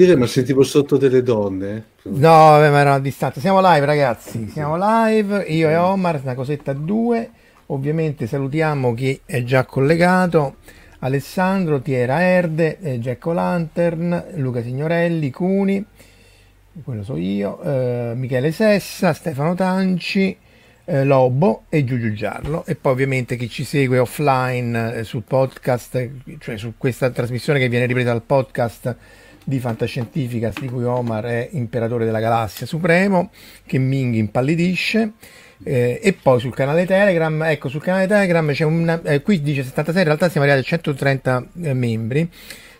Dire, ma sentivo sotto delle donne. No, ma era a distanza. Siamo live, ragazzi. Siamo live. Io e Omar, una cosetta a due. Ovviamente salutiamo chi è già collegato. Alessandro, Tiera Erde, eh, Jack Lantern, Luca Signorelli, Cuni, quello so io, eh, Michele Sessa, Stefano Tanci, eh, Lobo e Giugiu Giarlo. E poi ovviamente chi ci segue offline eh, sul podcast, cioè su questa trasmissione che viene ripresa dal podcast di fantascientifica di cui Omar è imperatore della galassia supremo, che Ming impallidisce. Eh, e poi sul canale Telegram, ecco sul canale Telegram c'è una, eh, qui dice 76, in realtà siamo arrivati a 130 eh, membri.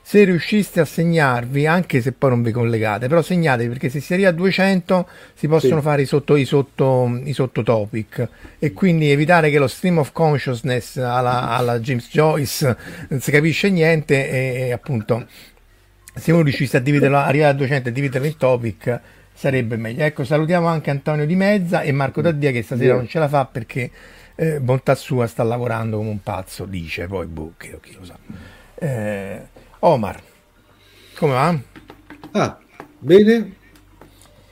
Se riusciste a segnarvi, anche se poi non vi collegate, però segnatevi perché se si arriva a 200 si possono sì. fare i, sotto, i, sotto, i sottotopic e quindi evitare che lo stream of consciousness alla, alla James Joyce non si capisce niente e, e appunto se uno riuscisse a dividerlo, arrivare a 200 e dividerlo in topic sarebbe meglio. Ecco, salutiamo anche Antonio Di Mezza e Marco Daddia che stasera non ce la fa perché eh, bontà sua sta lavorando come un pazzo, dice poi boh, chi, chi lo sa. Eh, Omar, come va? Ah, bene.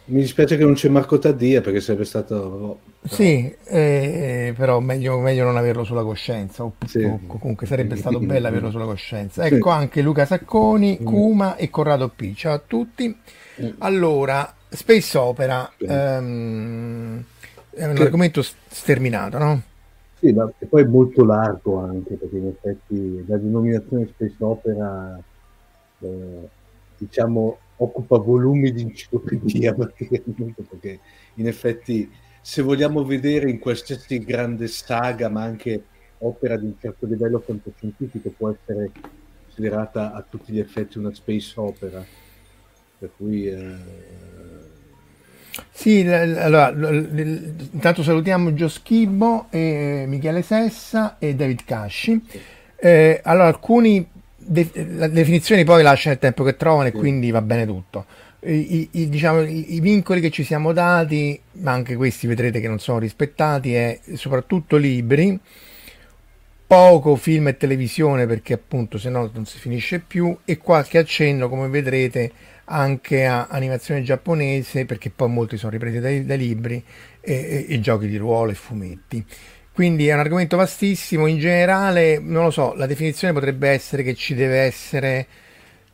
Mi dispiace che non c'è Marco Taddia perché sarebbe stato sì, eh, però meglio, meglio, non averlo sulla coscienza, o, sì. o comunque sarebbe stato bello averlo sulla coscienza. Ecco sì. anche Luca Sacconi, Kuma e Corrado P. Ciao a tutti. Allora, Space Opera ehm, è un argomento sterminato, no? Sì, ma poi è molto largo anche, perché in effetti la denominazione Space Opera, eh, diciamo, occupa volumi di enciclopedia perché in effetti se vogliamo vedere in qualsiasi grande saga, ma anche opera di un certo livello fantascientifico, può essere considerata a tutti gli effetti una space opera. Per cui... Eh... Sì, allora, intanto salutiamo Gio Schibbo, e Michele Sessa e David Casci. Eh, allora, alcuni de- le definizioni poi lasciano il tempo che trovano e quindi va bene tutto i, i, diciamo, i, vincoli che ci siamo dati, ma anche questi vedrete che non sono rispettati, è soprattutto libri, poco film e televisione perché appunto se no non si finisce più e qualche accenno come vedrete anche a animazione giapponese perché poi molti sono ripresi dai, dai libri e, e, e giochi di ruolo e fumetti. Quindi è un argomento vastissimo, in generale non lo so, la definizione potrebbe essere che ci deve essere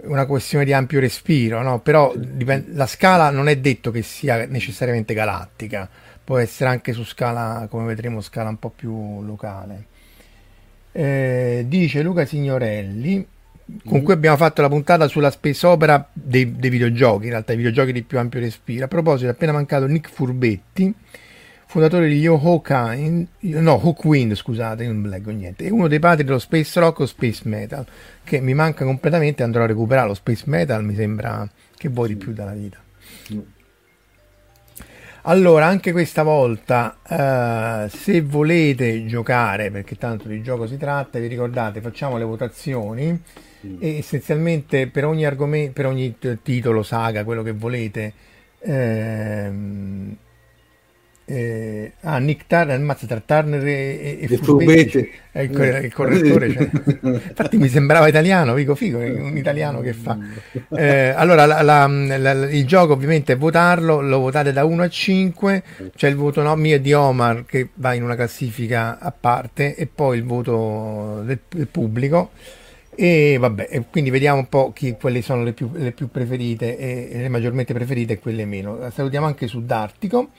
una questione di ampio respiro, no? però dipende, la scala non è detto che sia necessariamente galattica, può essere anche su scala, come vedremo, scala un po' più locale. Eh, dice Luca Signorelli, con cui abbiamo fatto la puntata sulla space opera dei, dei videogiochi, in realtà i videogiochi di più ampio respiro. A proposito, è appena mancato Nick Furbetti fondatore di Yo Hawkwind, no, Hawkwind, scusate, non leggo niente, è uno dei padri dello space rock o space metal, che mi manca completamente, andrò a recuperare lo space metal, mi sembra che vuoi di più dalla vita. Allora, anche questa volta, uh, se volete giocare, perché tanto di gioco si tratta, vi ricordate, facciamo le votazioni e essenzialmente per ogni argomento, per ogni titolo, saga, quello che volete, ehm, eh, ah, Nick Turner, ammazza tra Turner e, e Furbetti, è il, il correttore. Cioè. Infatti mi sembrava italiano, Vico Figo, un italiano che fa. Eh, allora, la, la, la, il gioco ovviamente è votarlo, lo votate da 1 a 5, c'è il voto no, mio e di Omar che va in una classifica a parte e poi il voto del, del pubblico. E vabbè, quindi vediamo un po' chi, quelle sono le più, le più preferite e, e le maggiormente preferite e quelle meno. Salutiamo anche su D'Artico.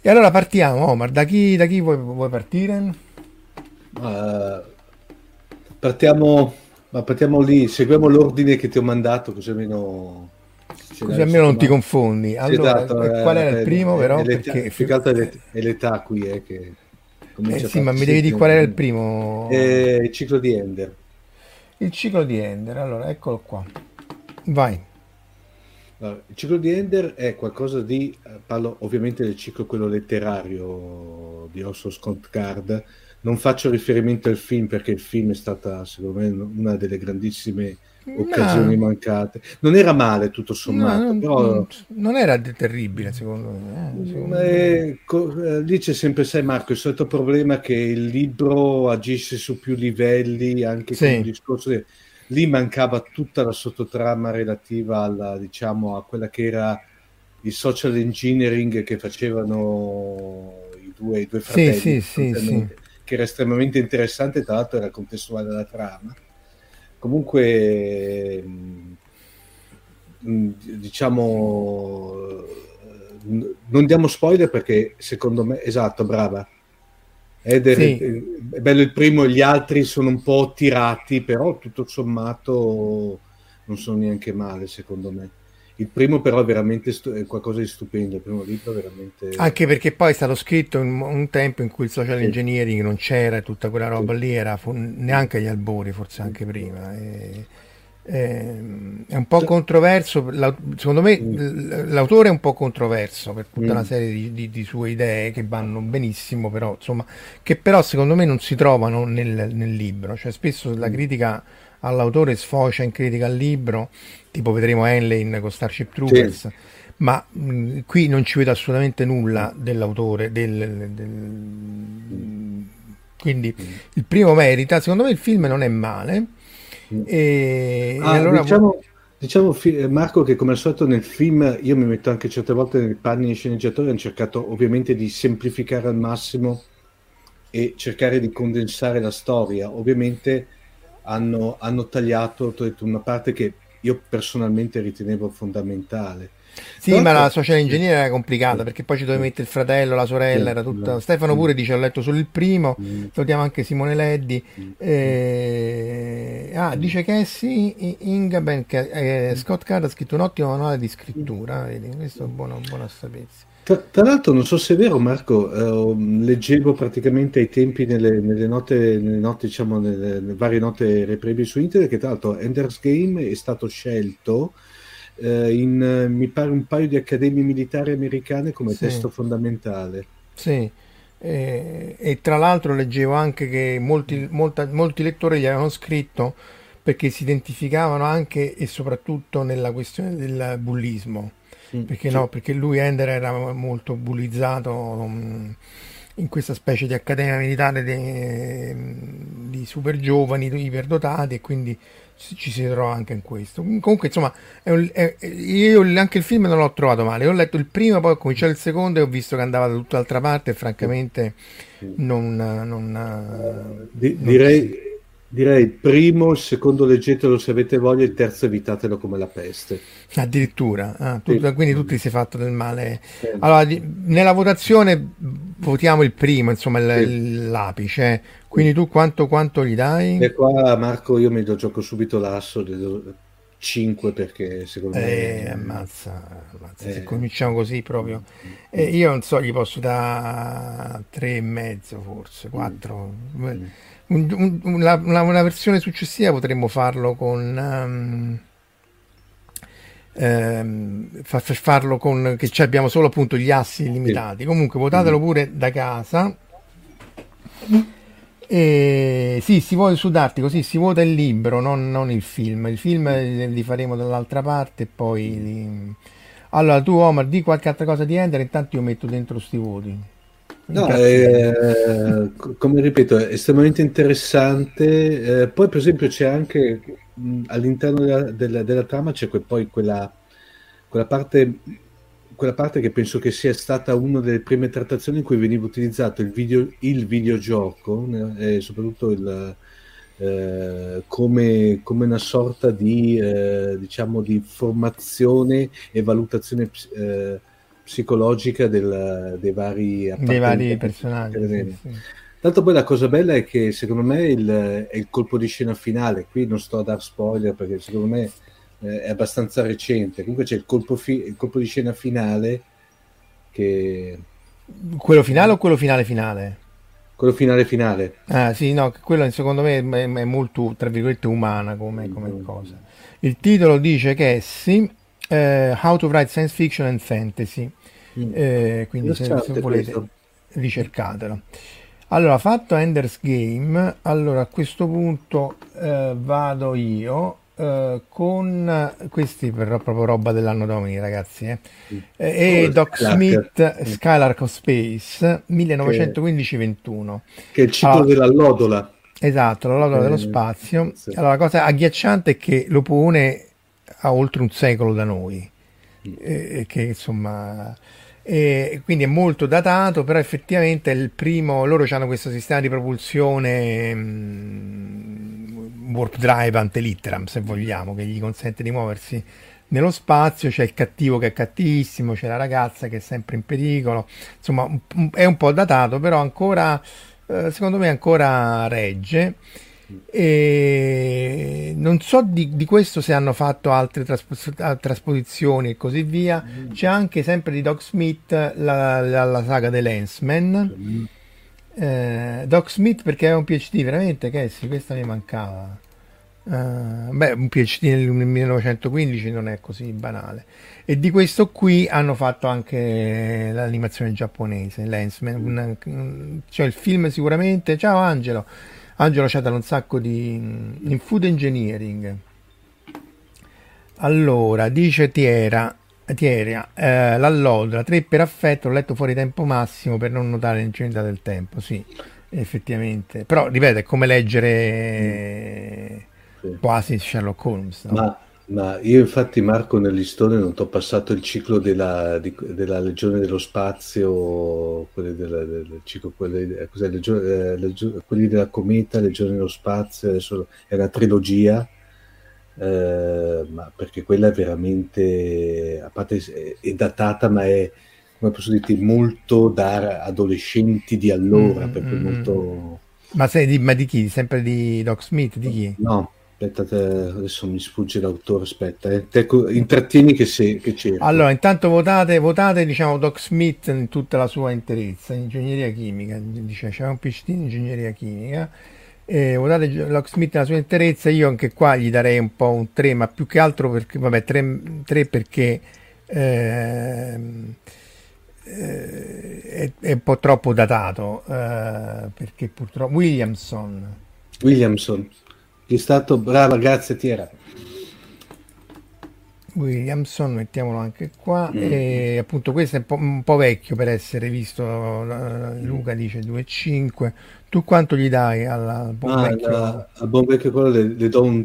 E allora partiamo, Omar, da chi, da chi vuoi, vuoi partire? Uh, partiamo Ma partiamo lì, seguiamo l'ordine che ti ho mandato, così almeno... Così almeno non ti confondi. Allora, esatto, qual era il primo, è, però? È l'età, perché... Più che altro è l'età qui, eh, che eh sì, ma mi devi dire qual era il primo? Eh, il ciclo di Ender. Il ciclo di Ender, allora eccolo qua. Vai. Allora, il ciclo di Ender è qualcosa di, eh, parlo ovviamente del ciclo quello letterario di Orson Scott Card, non faccio riferimento al film perché il film è stata secondo me una delle grandissime occasioni no. mancate. Non era male tutto sommato, no, non, però... non era terribile secondo me. Eh, secondo me. Co- eh, lì c'è sempre, sai Marco, il solito problema che il libro agisce su più livelli, anche sì. con il discorso che lì mancava tutta la sottotrama relativa alla, diciamo, a quella che era il social engineering che facevano i due, i due fratelli. Sì, sì, sì, che era estremamente interessante, tra l'altro era contestuale alla trama comunque mm, diciamo non diamo spoiler perché secondo me esatto brava Ed sì. è bello il primo e gli altri sono un po' tirati però tutto sommato non sono neanche male secondo me il primo però è veramente stu- è qualcosa di stupendo, il primo libro veramente... Anche perché poi è stato scritto in un tempo in cui il social engineering non c'era e tutta quella roba sì. lì era fu- neanche agli albori, forse anche prima. E, e, è un po' controverso, secondo me mm. l'autore è un po' controverso per tutta mm. una serie di, di, di, sue idee che vanno benissimo, però insomma, che però secondo me non si trovano nel, nel libro, cioè spesso la mm. critica all'autore sfocia in critica al libro tipo vedremo Henley con Starship Troopers, sì. ma mh, qui non ci vedo assolutamente nulla dell'autore, del, del... quindi il primo merita, secondo me il film non è male. E, ah, e allora... diciamo, diciamo, Marco che come al solito nel film io mi metto anche certe volte nei panni dei sceneggiatori, hanno cercato ovviamente di semplificare al massimo e cercare di condensare la storia. Ovviamente hanno, hanno tagliato una parte che io personalmente ritenevo fondamentale. Sì, Però ma la social engineer era complicata perché poi ci dovevi mettere il fratello, la sorella, era tutta... Stefano pure dice ho letto solo il primo, mm. salutiamo anche Simone Leddi. Mm. Eh... Ah, dice che sì, Ingaben, eh, Scott Card ha scritto un ottimo manuale di scrittura, vedi, questo è buono, buono a sapersi. Tra, tra, l'altro, non so se è vero, Marco, eh, leggevo praticamente ai tempi nelle, nelle note, nelle note, diciamo, nelle, varie note reperibili su internet, che tra l'altro Ender's Game è stato scelto eh, in, mi pare, un paio di accademie militari americane come sì. testo fondamentale. Sì. E, e, tra l'altro leggevo anche che molti, molta, molti lettori gli avevano scritto perché si identificavano anche e soprattutto nella questione del bullismo Mm, perché sì. no? Perché lui Ender era molto bullizzato um, in questa specie di accademia militare di, di super giovani, iperdotati e quindi ci si trova anche in questo. Comunque, insomma, è un, è, io anche il film non l'ho trovato male. Ho letto il primo, poi ho cominciato il secondo e ho visto che andava da tutt'altra parte. E francamente, non. non, non direi, Direi il primo, il secondo leggetelo se avete voglia, il terzo evitatelo come la peste. Addirittura, ah, tu, sì. quindi tu ti sei fatto del male. Sì. Allora, di, nella votazione votiamo il primo, insomma il, sì. l'apice. Quindi tu quanto, quanto, gli dai? E qua Marco io mi do gioco subito l'asso, 5 perché secondo eh, me... Ammazza, ammazza. Eh. se cominciamo così proprio... Eh, io non so, gli posso dare 3 e mezzo forse, 4... Mm un, un, una, una, versione successiva potremmo farlo con um, ehm, fa, farlo con che abbiamo solo appunto gli assi limitati. Comunque votatelo mm. pure da casa. E, sì, si vota su D'Artico, sì, si vota il libro, non, non il film. Il film li faremo dall'altra parte e poi... Li... Allora, tu Omar, di qualche altra cosa di Ender, intanto io metto dentro sti voti. No, è, come ripeto, è estremamente interessante. Eh, poi, per esempio, c'è anche mh, all'interno della, della, della, trama c'è que, poi quella, quella, parte, quella parte che penso che sia stata una delle prime trattazioni in cui veniva utilizzato il, video, il videogioco eh, e soprattutto il, eh, come, come, una sorta di, eh, diciamo, di formazione e valutazione eh, psicologica del, dei vari, dei vari personaggi. Sì, sì. Tanto poi la cosa bella è che secondo me il, è il colpo di scena finale, qui non sto a dar spoiler perché secondo me eh, è abbastanza recente, comunque c'è il colpo, fi- il colpo di scena finale che... Quello finale o quello finale finale? Quello finale finale. Ah sì, no, quello secondo me è, molto, tra virgolette, umana come, come mm. cosa. Il titolo dice che sì, eh, How to Write Science Fiction and Fantasy, mm. eh, quindi se, se volete questo. ricercatelo. Allora, fatto Ender's Game, allora a questo punto eh, vado io eh, con questi però proprio roba dell'anno domini, ragazzi. Eh. Mm. Eh, e Doc Smith, Skylark of Space 1915-21. Che è il ciclo allora, della lodola. Esatto, la lodola dello spazio. Sì. Allora, la cosa agghiacciante è che lo pone a oltre un secolo da noi. Mm. Eh, che insomma e quindi è molto datato, però effettivamente è il primo, loro hanno questo sistema di propulsione mh, mm, warp drive ante litteram, se vogliamo, che gli consente di muoversi nello spazio, c'è il cattivo che è cattivissimo, c'è la ragazza che è sempre in pericolo, insomma è un po' datato, però ancora, eh, secondo me ancora regge. E non so di, di, questo se hanno fatto altre traspo- trasposizioni e così via. C'è anche sempre di Doc Smith la, la, la saga The Lensman. Eh, Doc Smith perché è un PhD veramente, che sì, questa mi mancava. Uh, beh, un PhD nel 1915 non è così banale. E di questo qui hanno fatto anche l'animazione giapponese, Lensman. Una, cioè il film sicuramente. Ciao Angelo. Angelo ha dato un sacco di in food engineering. Allora, dice Tiera, Tieria, eh, l'allodola, 3 per affetto, ho letto fuori tempo massimo per non notare l'incidenza del tempo, sì, effettivamente. Però, ripeto, è come leggere sì. quasi Sherlock Holmes. No? Ma ma io infatti Marco nell'Istone non ti ho passato il ciclo della, di, della Legione dello Spazio, quelli, della, del ciclo, quelli, eh, legione, eh, legione, quelli della Cometa, Legione dello Spazio, adesso è una trilogia, eh, ma perché quella è veramente, a parte è, è datata, ma è, come posso dirti, molto da adolescenti di allora, mm, mm, molto... Mm. Ma, sei di, ma di chi? Sempre di Doc Smith? Di chi? No, Aspetta, adesso mi sfugge l'autore. Aspetta, eh. te, intrattieni che, se, che c'è. Allora, intanto votate, votate diciamo Doc Smith in tutta la sua interezza, ingegneria chimica. Dice c'è un PhD in ingegneria chimica. Eh, votate Doc Smith nella sua interezza. Io anche qua gli darei un po' un 3, ma più che altro perché, vabbè, 3, 3 perché. Eh, è, è, un po' troppo datato eh, perché purtroppo Williamson Williamson è stato brava, grazie Tiera. Williamson, mettiamolo anche qua. Mm. E appunto questo è un po', un po', vecchio per essere visto. Luca dice 2,5. Tu quanto gli dai al buon ah, vecchio? La, al buon vecchio quello le, le do un,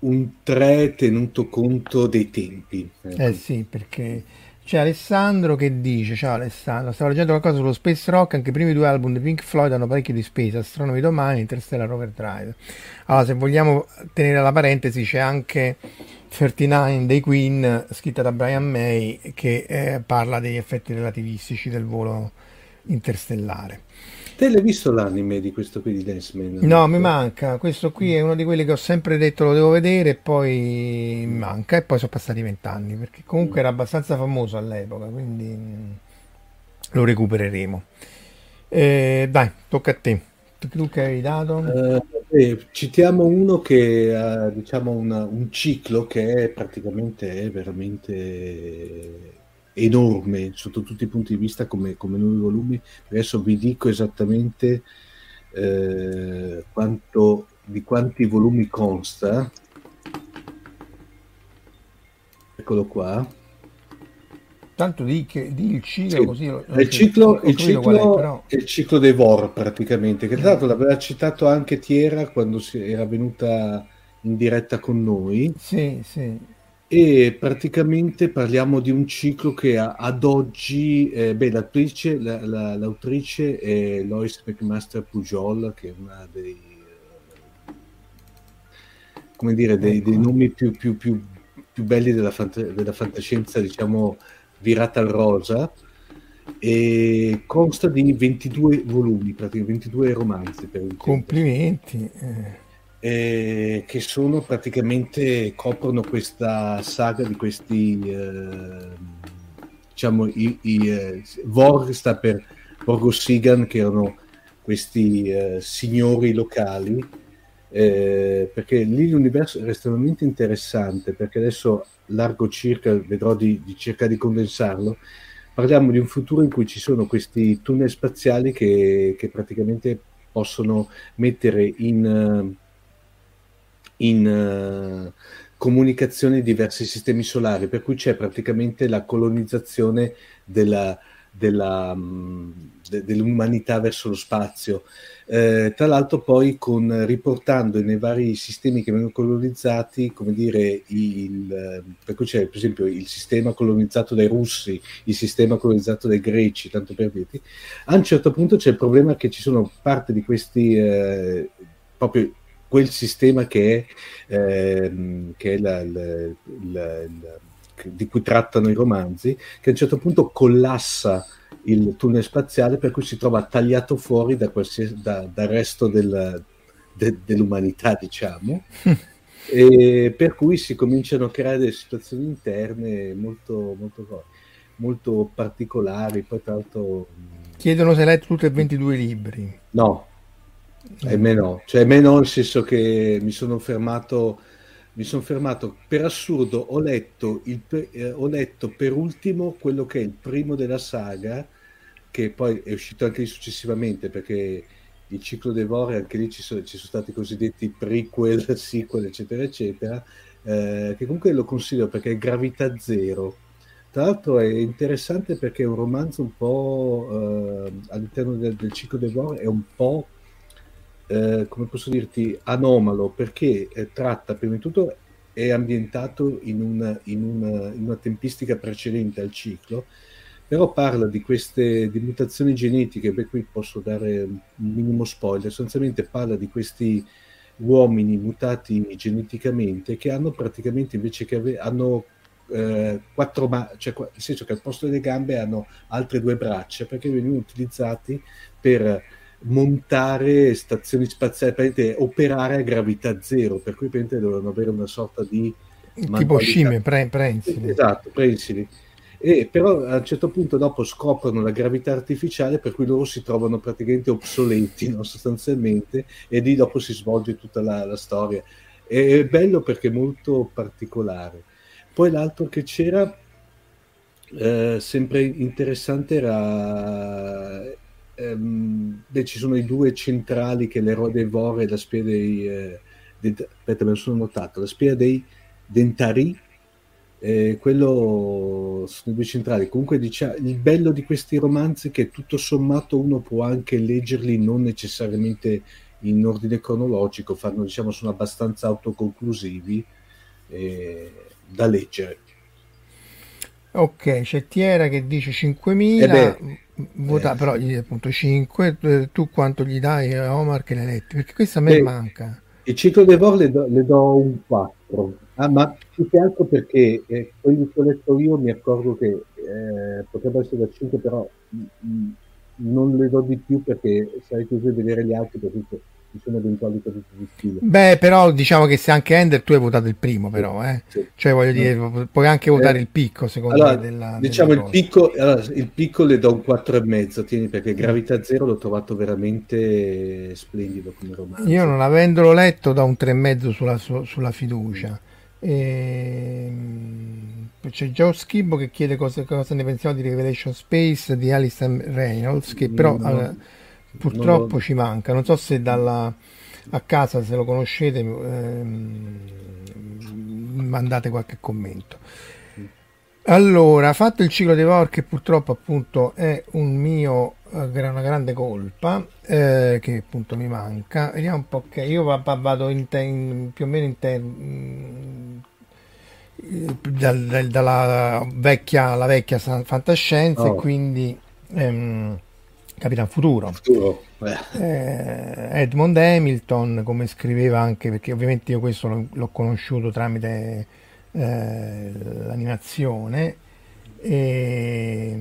un 3 tenuto conto dei tempi. Ecco. Eh sì, perché c'è Alessandro che dice: Ciao Alessandro, stavo leggendo qualcosa sullo Space Rock. Anche i primi due album di Pink Floyd hanno parecchio di spesa. Astronomi domani, Interstellar Overdrive. Allora, se vogliamo tenere la parentesi, c'è anche 39 dei Queen, scritta da Brian May, che eh, parla degli effetti relativistici del volo interstellare. Te l'hai visto l'anime di questo qui di Dance Man? No, mi manca. Questo qui è uno di quelli che ho sempre detto lo devo vedere e poi mi manca. E poi sono passati vent'anni perché comunque era abbastanza famoso all'epoca, quindi lo recupereremo. Eh, dai, tocca a te. Tu che hai dato? Eh, citiamo uno che ha diciamo una, un ciclo che è praticamente è veramente enorme sotto tutti i punti di vista come, come nuovi volumi. Adesso vi dico esattamente eh, quanto, di quanti volumi consta. Eccolo qua. Tanto di, che, di il ciclo sì. così. il ciclo, il ciclo, è, però... il ciclo dei VOR praticamente, che tra l'altro l'aveva citato anche Tiera quando si, era venuta in diretta con noi. Sì, sì e praticamente parliamo di un ciclo che a, ad oggi, eh, beh, l'autrice, la, la, l'autrice è Lois McMaster Pujol, che è una dei, eh, come dire, dei, dei nomi più, più, più, più belli della, fant- della, fantascienza, diciamo, virata al rosa. e consta di 22 volumi, praticamente 22 romanzi. Per Complimenti. Eh, che sono praticamente coprono questa saga di questi eh, diciamo i, i eh, Vor sta per Borgo Sigan che erano questi eh, signori locali eh, perché lì l'universo è estremamente interessante perché adesso largo circa vedrò di, di cercare di condensarlo parliamo di un futuro in cui ci sono questi tunnel spaziali che, che praticamente possono mettere in, in uh, comunicazione diversi sistemi solari, per cui c'è praticamente la colonizzazione della, della, mm, de, dell'umanità verso lo spazio. Eh, tra l'altro poi con, riportando nei vari sistemi che vengono colonizzati, come dire, il, per cui c'è per esempio il sistema colonizzato dai russi, il sistema colonizzato dai greci, tanto per dirti, a un certo punto c'è il problema che ci sono parte di questi, eh, proprio quel sistema che è, ehm, che è la, la, la, di cui trattano i romanzi, che a un certo punto collassa il tunnel spaziale per cui si trova tagliato fuori da da, dal resto del, de, dell'umanità, diciamo, e per cui si cominciano a creare delle situazioni interne molto, molto, molto particolari. Poi, tra l'altro, chiedono se hai letto tutti e 22 libri. No, ahimè no, cioè ahimè nel senso che mi sono fermato mi sono fermato. Per assurdo ho letto, il, eh, ho letto per ultimo quello che è il primo della saga che poi è uscito anche successivamente perché il ciclo dei Vore anche lì ci sono, ci sono stati i cosiddetti prequel, sequel eccetera eccetera eh, che comunque lo consiglio perché è Gravità Zero. Tra l'altro è interessante perché è un romanzo un po' eh, all'interno del, del ciclo dei Vore è un po' eh, come posso dirti, anomalo perché tratta prima di tutto è ambientato in una, in, una, in una, tempistica precedente al ciclo, però parla di queste di mutazioni genetiche, per cui posso dare un minimo spoiler, sostanzialmente parla di questi uomini mutati geneticamente che hanno praticamente invece che ave- hanno eh, quattro ma- cioè nel senso che al posto delle gambe hanno altre due braccia perché venivano utilizzati per montare stazioni spaziali, operare a gravità zero, per cui dovevano avere una sorta di... Tipo scimmie, pre- prensili. Esatto, prensili. E però a un certo punto dopo scoprono la gravità artificiale per cui loro si trovano praticamente obsoleti no? sostanzialmente e lì dopo si svolge tutta la, la storia. È bello perché è molto particolare. Poi l'altro che c'era, eh, sempre interessante, era ehm, beh, ci sono i due centrali che l'eroe dei Vor e la spia dei... Eh, de, aspetta, me lo sono notato, la spia dei Dentari, eh, quello sono i due centrali. Comunque diciamo, il bello di questi romanzi è che tutto sommato uno può anche leggerli non necessariamente in ordine cronologico, fanno, diciamo, sono abbastanza autoconclusivi eh, da leggere. Ok, c'è Tiera che dice 5.000. Eh vota, eh, però gli appunto 5 eh, tu quanto gli dai a Omar che le letti? Perché questo a me Beh, manca. Il ciclo dei Vor le do, le do un 4 ah, ma più che altro perché eh, quelli che ho letto io mi accorgo che eh, potrebbe essere da 5 però mh, mh, non le do di più perché sarei curioso di vedere gli altri perché ci sono eventuali cose positive. Beh, però diciamo che se anche Ender tu hai votato il primo, però, eh? Sì. cioè voglio dire, puoi anche votare eh, il picco, secondo allora, me. Della, diciamo il picco, allora, il picco le do un 4,5, tieni perché Gravità Zero l'ho trovato veramente splendido come romanzo. Io non avendolo letto da un 3,5 sulla, su, sulla fiducia. E... Ehm, c'è Joe Schibbo che chiede cosa, cosa, ne pensiamo di Revelation Space di Alistair Reynolds, che però... No. Allora, Purtroppo lo... ci manca, non so se dalla, a casa se lo conoscete ehm, mandate qualche commento. Allora, fatto il ciclo dei Vor che purtroppo appunto è un mio, eh, una grande colpa eh, che appunto mi manca. Vediamo un po' che io vado in te, in, più o meno in te, in, dal, dal, dalla vecchia, la vecchia fantascienza oh. e quindi ehm, Capitan Futuro. Futuro. Eh, Edmond Hamilton, come scriveva anche, perché ovviamente io questo l'ho, l'ho conosciuto tramite eh, l'animazione. E,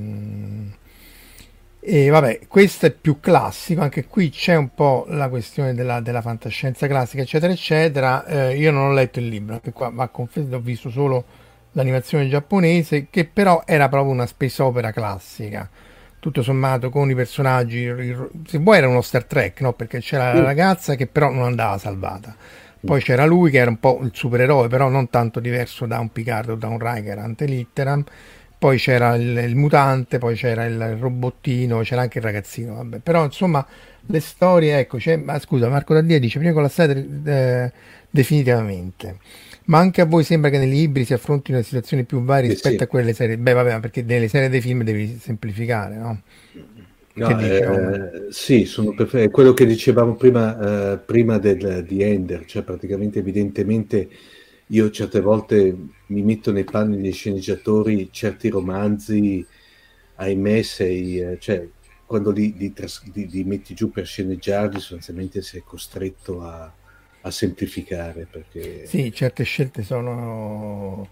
E vabbè, questo è più classico, anche qui c'è un po' la questione della, della fantascienza classica, eccetera, eccetera. Eh, io non ho letto il libro, anche qua va confessato, ho visto solo l'animazione giapponese, che però era proprio una space opera classica. Tutto sommato con i personaggi, se vuoi era uno Star Trek, no? Perché c'era la ragazza che però non andava salvata. Poi c'era lui che era un po' il supereroe, però non tanto diverso da un Picard o da un Riker ante litteram poi c'era il, il, mutante, poi c'era il robottino, c'era anche il ragazzino, vabbè. però insomma le storie, ecco, ma scusa, Marco Daddia dice prima con la storia eh, definitivamente, ma anche a voi sembra che nei libri si affrontino situazioni più varie rispetto sì. a quelle serie, beh vabbè, perché nelle serie dei film devi semplificare, no? No, eh, sì, sono perfetto. Quello che dicevamo prima, eh, prima del, di Ender, cioè praticamente evidentemente io certe volte mi metto nei panni dei sceneggiatori, certi romanzi, ahimè, sei, eh, cioè, quando li, li, li, li, metti giù per sceneggiarli, sostanzialmente sei costretto a, a semplificare. Perché... Sì, certe scelte sono...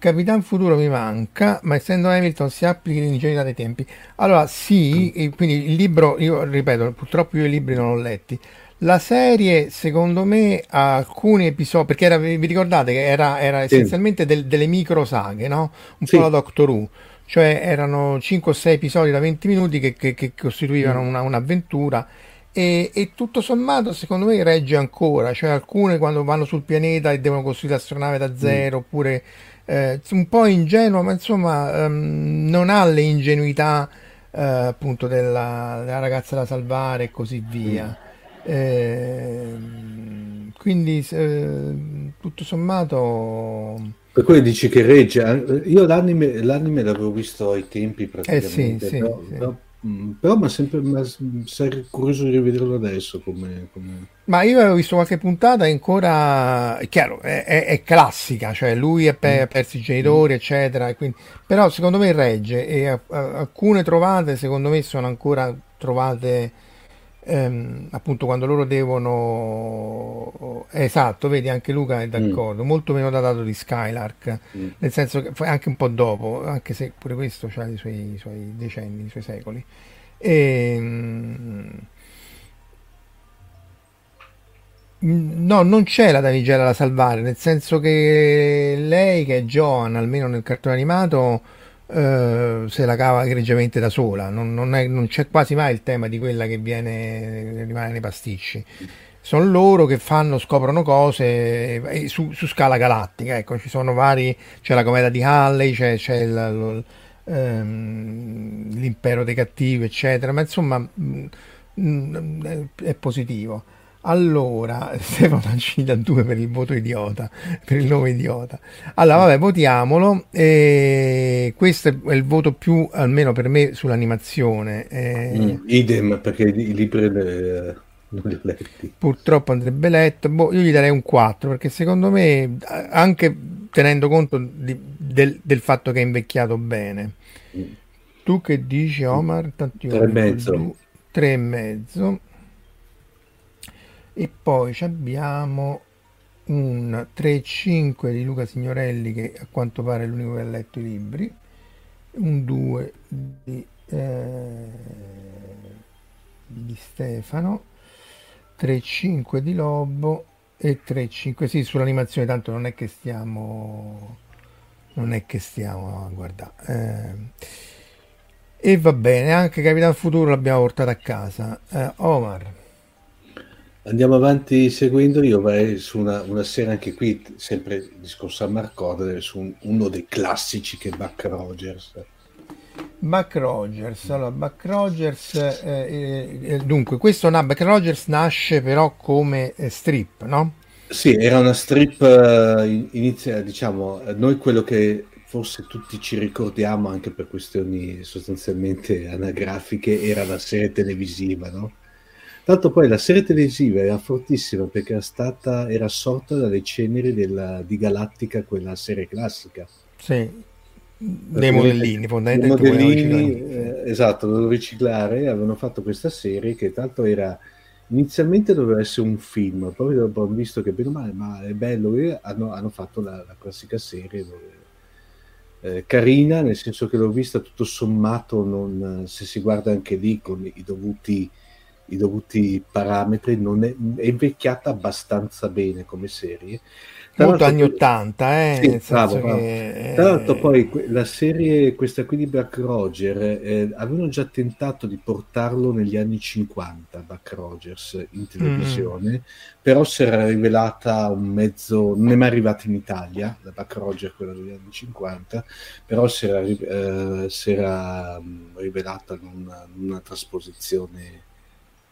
Capitan Futuro mi manca, ma essendo Hamilton si applica l'ingenuità dei tempi. Allora, sì, quindi il libro, io ripeto, purtroppo io i libri non l'ho letti, la serie, secondo me, ha alcuni episodi, perché era, vi ricordate che era, era essenzialmente del, delle micro saghe, no? Un sì. po' la Doctor Who, cioè erano 5 o 6 episodi da 20 minuti che, che, che costituivano mm. una, un'avventura e, e, tutto sommato secondo me regge ancora, cioè alcune quando vanno sul pianeta e devono costruire l'astronave da zero, mm. oppure eh, un po' ingenuo, ma insomma um, non ha le ingenuità eh, appunto della, della, ragazza da salvare e così via. Mm. Eh, quindi tutto sommato per cui dici che regge io l'anime, l'anime l'avevo visto ai tempi praticamente eh sì, però, sì, però, mm, però mi sei curioso di rivederlo adesso come, come... ma io avevo visto qualche puntata e ancora è chiaro è, è, è classica cioè lui ha, pe- mm. perso i genitori mm. eccetera quindi, però secondo me regge e a, a, alcune trovate secondo me sono ancora trovate ehm, appunto quando loro devono esatto vedi anche Luca è mm. d'accordo mm. molto meno datato di Skylark mm. nel senso che anche un po' dopo anche se pure questo ha i suoi, i suoi, decenni i suoi secoli e, ehm, No, non c'è la damigella da salvare, nel senso che lei, che è Joan, almeno nel cartone animato, eh, se la cava egregiamente da sola, non, non, è, non, c'è quasi mai il tema di quella che viene, rimane nei pasticci. Sono loro che fanno, scoprono cose eh, su, su, scala galattica. Ecco, ci sono vari, c'è la cometa di Halley, c'è, c'è il, il, ehm, l'impero dei cattivi, eccetera, ma insomma mh, mh, è positivo. Allora, Stefano Mancini da 2 per il voto idiota, per il nome idiota. Allora, vabbè, votiamolo. E questo è il voto più, almeno per me, sull'animazione. E... Mm, idem, perché i libri eh, non li ho letti. Purtroppo andrebbe letto. Boh, io gli darei un 4, perché secondo me, anche tenendo conto di, del, del, fatto che è invecchiato bene. Mm. Tu che dici, Omar? Tanto tre e mezzo. Tre e mezzo e poi abbiamo un 3-5 di Luca Signorelli che a quanto pare è l'unico che ha letto i libri. Un 2 di, eh, di Stefano. 3-5 di Lobo. E 3-5 sì sull'animazione tanto non è che stiamo non è che stiamo a guardare. Eh, e va bene anche Capitan Futuro l'abbiamo portato a casa. Eh, Omar Andiamo avanti seguendo, io vai su una, una serie anche qui, sempre discorso a Mark su un, uno dei classici che è Buck Rogers. Buck Rogers, allora Buck Rogers, eh, eh, eh dunque questo Buck Rogers nasce però come eh, strip, no? Sì, era una strip uh, inizia, diciamo, noi quello che forse tutti ci ricordiamo anche per questioni sostanzialmente anagrafiche era la serie televisiva, no? Tanto poi la serie televisiva era fortissima perché era stata era sorta dalle ceneri della, di Galattica, quella serie classica. Sì, dei modellini, fondamentalmente. Dei modellini, eh, esatto, dovevano riciclare, avevano fatto questa serie che tanto era inizialmente doveva essere un film, poi dopo hanno visto che bene o male, ma è bello, e hanno, hanno fatto la, la, classica serie dove eh, carina, nel senso che l'ho vista tutto sommato, non, se si guarda anche lì con i dovuti, i dovuti parametri, non è, è invecchiata abbastanza bene come serie tra molto anni 80, eh? Sì, bravo, bravo. Che... Tra l'altro poi la serie, questa qui di Buck Roger, eh, avevano già tentato di portarlo negli anni 50, Buck Rogers, in televisione, mm. però si era rivelata un mezzo, non è mai arrivata in Italia, la Buck Roger, quella degli anni 50, però si era, eh, si era mm, rivelata una, una trasposizione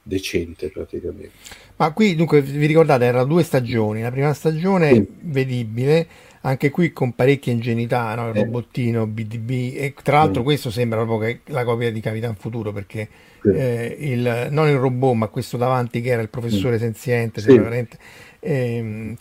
decente praticamente. Ma qui dunque vi ricordate erano due stagioni, la prima stagione sì. vedibile, anche qui con parecchia ingenuità, no? il eh. robottino BDB e tra l'altro sì. questo sembra proprio la copia di Capitan Futuro perché sì. eh, il, non il robot ma questo davanti che era il professore senziente, ehm,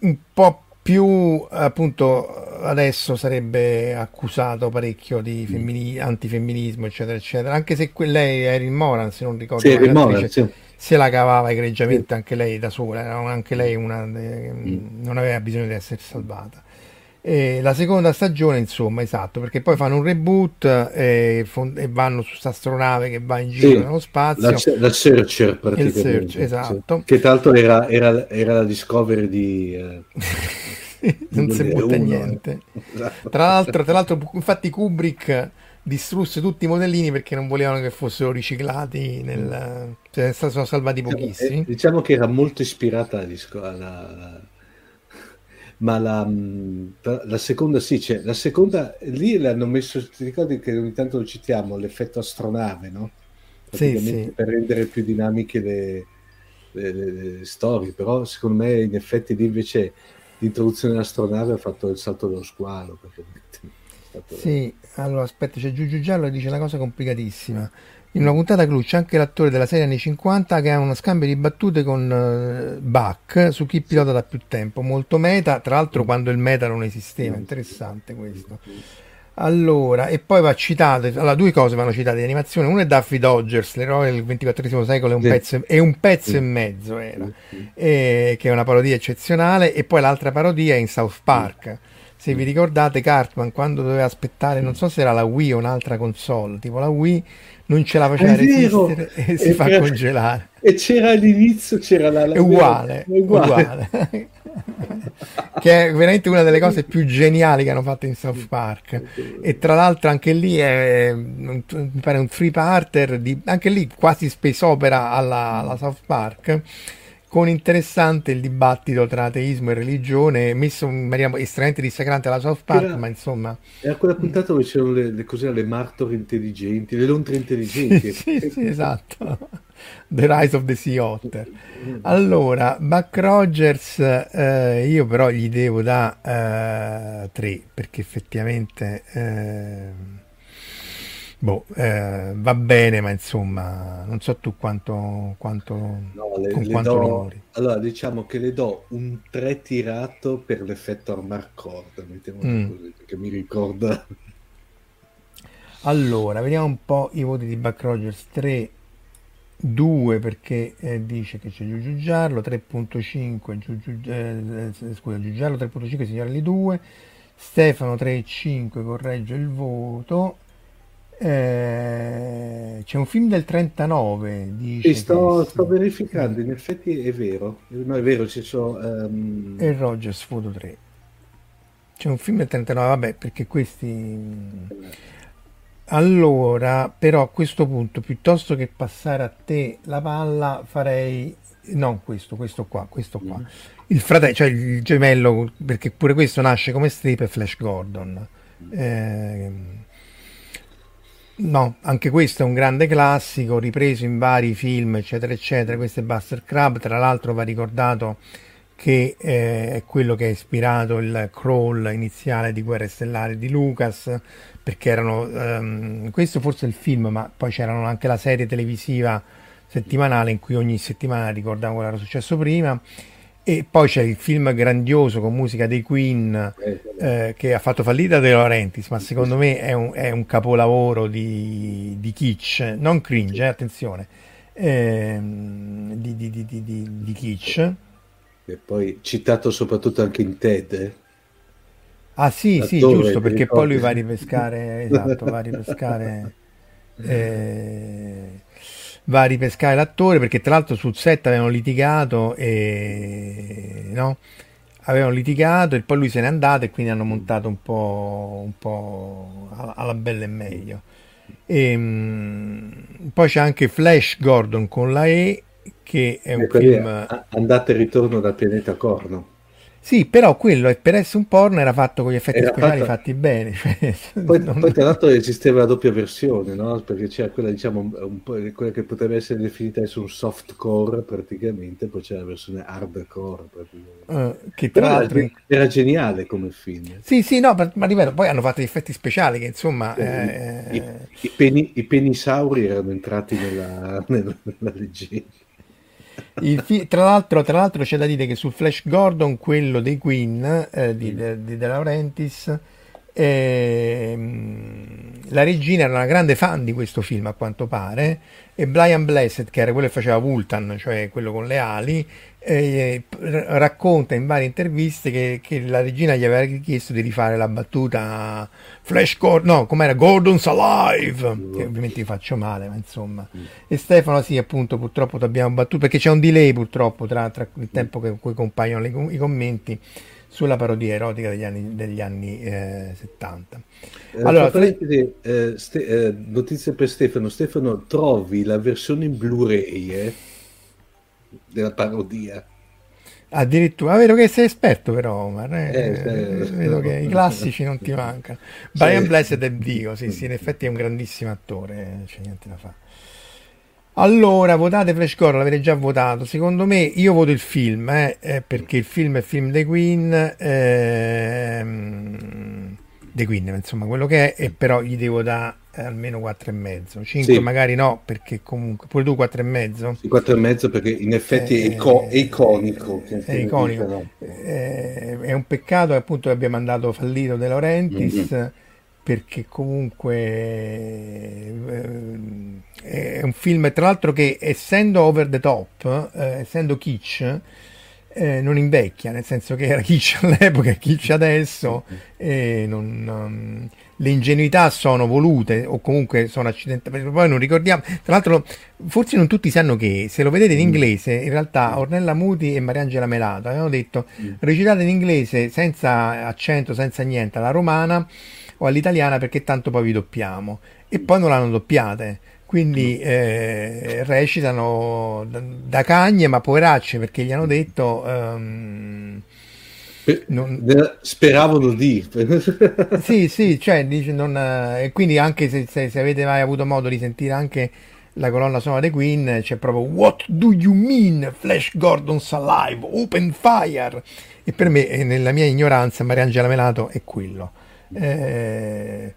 un po' più appunto adesso sarebbe accusato parecchio di mm. femmini- antifemminismo eccetera eccetera anche se que- lei era in Moran se non ricordo sì, Moran, sì. se la cavava egregiamente sì. anche lei da sola era anche lei una mm. non aveva bisogno di essere salvata e la seconda stagione, insomma, esatto, perché poi fanno un reboot e, e vanno su questa astronave che va in giro sì, nello spazio. La, la Searcher, praticamente. Search, esatto. Sì. Che tra l'altro era, era, era la Discovery di... Eh, non si butta niente. Esatto. Tra, l'altro, tra l'altro, infatti Kubrick distrusse tutti i modellini perché non volevano che fossero riciclati nel... cioè sono salvati diciamo, pochissimi. Diciamo, eh, diciamo che era molto ispirata alla, alla ma la, mm, la, seconda sì, cioè, la seconda lì l'hanno messo, ti ricordi che ogni tanto lo citiamo, l'effetto astronave, no? Sì, sì. Per rendere più dinamiche le, le, le, le, storie, però secondo me in effetti lì invece l'introduzione dell'astronave ha fatto il salto dello squalo. Stato... Sì, allora aspetta, c'è Giugiu Giallo e dice una cosa complicatissima. In una puntata clou c'è anche l'attore della serie anni 50 che ha uno scambio di battute con uh, Buck su chi pilota da più tempo, molto meta, tra l'altro quando il meta non esisteva, interessante questo. Allora, e poi va citato, allora due cose vanno citate di animazione, uno è Daffy Dodgers, l'eroe del XXIV secolo, è un, sì. pezzo, è un pezzo sì. e mezzo era, sì. e, che è una parodia eccezionale, e poi l'altra parodia è in South Park. Se vi ricordate, Cartman quando doveva aspettare, non so se era la Wii o un'altra console, tipo la Wii, non ce la faceva resistere e si fa congelare. E c'era all'inizio, c'era la... la uguale, uguale. uguale. che è veramente una delle cose più geniali che hanno fatto in South Park. E tra l'altro anche lì è, mi pare un free parter, di, anche lì quasi space opera alla, alla South Park con interessante il dibattito tra ateismo e religione, messo in maniera estremamente dissacrante alla South Park, era, ma insomma... Era quella puntata dove c'erano le, le, così, le martore intelligenti, le lontre intelligenti. sì, sì, esatto. The Rise of the Sea Otter. Allora, Buck Rogers, eh, io però gli devo da 3, eh, perché effettivamente... Eh, Boh, eh, va bene, ma insomma, non so tu quanto, quanto, no, le, con le quanto do. Allora, diciamo che le do un 3 tirato per l'effetto Armar Cord, mm. così, perché mi ricorda... Allora, vediamo un po' i voti di Buck Rogers 3, 2 perché eh, dice che c'è Giugiu Giarlo, 3.5, Giugiu, eh, scusa, Giugiu Giarlo 3.5, Signorelli 2, Stefano 3.5 corregge il voto, eh, c'è un film del 39 dice sto, sto, verificando in effetti è vero. No è vero ci sono um... e Rogers Foto 3 c'è un film del 39 vabbè perché questi allora però a questo punto piuttosto che passare a te la palla farei non questo questo qua questo qua. Mm. il fratello cioè il gemello perché pure questo nasce come strip e Flash Gordon. Eh, No, anche questo è un grande classico, ripreso in vari film, eccetera, eccetera. Questo è Buster Crab, tra l'altro va ricordato che eh, è quello che ha ispirato il crawl iniziale di Guerre Stellari di Lucas, perché erano, um, questo forse è il film, ma poi c'erano anche la serie televisiva settimanale in cui ogni settimana ricordavamo quello che era successo prima e poi c'è il film grandioso con musica dei Queen eh, che ha fatto fallita De Laurentiis, ma secondo me è un, è un capolavoro di, di, kitsch, non cringe, eh, attenzione, eh, di, di, di, kitsch. E poi citato soprattutto anche in TED. Eh? Ah sì, sì, giusto, perché poi lui va a ripescare, esatto, va a ripescare, eh, va a ripescare l'attore, perché tra l'altro sul set avevano litigato e, no? Avevano litigato e poi lui se n'è andato e quindi hanno montato un po', un po alla bella e meglio. E, mh, poi c'è anche Flash Gordon con la E, che è un ecco film... Andate e ritorno dal pianeta Corno. Sì, però quello per essere un porno era fatto con gli effetti era speciali fatto... fatti bene. Cioè, poi, non... poi, tra l'altro esisteva la doppia versione, no? Perché c'era quella, diciamo, un po', quella che potrebbe essere definita adesso un softcore praticamente, poi c'era la versione hardcore uh, che tra l'altro era, era, geniale come film. Sì, sì, no, ma, ripeto, poi hanno fatto gli effetti speciali che insomma... Eh, I, eh... i, peni, I penisauri erano entrati nella, nella, nella leggenda. Fi- tra, l'altro, tra, l'altro, c'è da dire che sul Flash Gordon, quello dei Queen eh, di, di, di De Laurentiis, eh, la regina era una grande fan di questo film a quanto pare e Brian Blessed che era quello che faceva Vultan cioè quello con le ali eh, racconta in varie interviste che, che, la regina gli aveva chiesto di rifare la battuta Flash Gordon, no, com'era Gordon's Alive, che ovviamente vi faccio male, ma insomma. Mm. E Stefano, sì, appunto, purtroppo ti abbiamo battuto, perché c'è un delay purtroppo tra, tra il tempo che, in cui compaiono le, i commenti sulla parodia erotica degli anni, degli anni eh, 70. Eh, allora, eh, ste, eh, notizie per Stefano. Stefano, trovi la versione in Blu-ray, eh? Della parodia. Addirittura, vedo che sei esperto però Omar, eh? Eh, vedo che i classici non ti mancano. Brian sì. Blessed è Dio, sì, sì, in effetti è un grandissimo attore, c'è niente da fare. Allora, votate Flash Gordon, l'avete già votato. Secondo me, io voto il film, eh, eh, perché il film è il film dei Queen, ehm, dei Queen, insomma, quello che è, e però gli devo dare eh, almeno 4,5 5 sì. magari no perché comunque pure tu 4,5 sì, 4,5 perché in effetti è, ico- è iconico è iconico no? eh, è un peccato che appunto abbia mandato fallito De Laurentiis mm-hmm. perché comunque eh, è un film tra l'altro che essendo over the top eh, essendo kitsch eh, non invecchia, nel senso che era kitsch all'epoca e kitsch adesso, e non, um, le ingenuità sono volute o comunque sono accidentate. Poi non ricordiamo, tra l'altro, forse non tutti sanno che se lo vedete in mm. inglese, in realtà mm. Ornella Muti e Mariangela Melato avevano detto mm. recitate in inglese senza accento, senza niente, alla romana o all'italiana perché tanto poi vi doppiamo. E poi non l'hanno doppiate quindi eh, recitano da, da, cagne ma poveracce perché gli hanno detto um. Speravano di. sì, sì, cioè, dice, non, e quindi anche se, se, se, avete mai avuto modo di sentire anche la colonna sonora dei Queen, c'è proprio What do you mean? Flash Gordon's alive, open fire. E per me, nella mia ignoranza, Mariangela Melato è quello. Eh,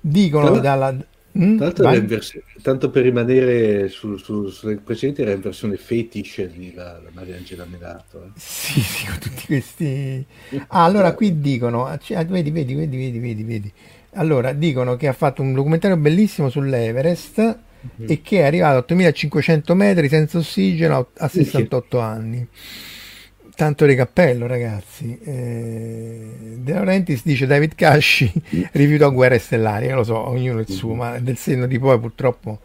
dicono dalla Mm, vers- tanto per rimanere su, su, sulle precedenti, era in versione fetish di la, la Maria Angela Melato. Eh. Sì, sì, con tutti questi. Ah, allora qui dicono: cioè, vedi, vedi, vedi, vedi, vedi, vedi. Allora dicono che ha fatto un documentario bellissimo sull'Everest mm-hmm. e che è arrivato a 8500 metri senza ossigeno a 68 anni tanto di cappello, ragazzi. Eh, De Laurentiis dice David Casci rifiutò guerre stellari. Io lo so, ognuno il suo, ma del senno di poi purtroppo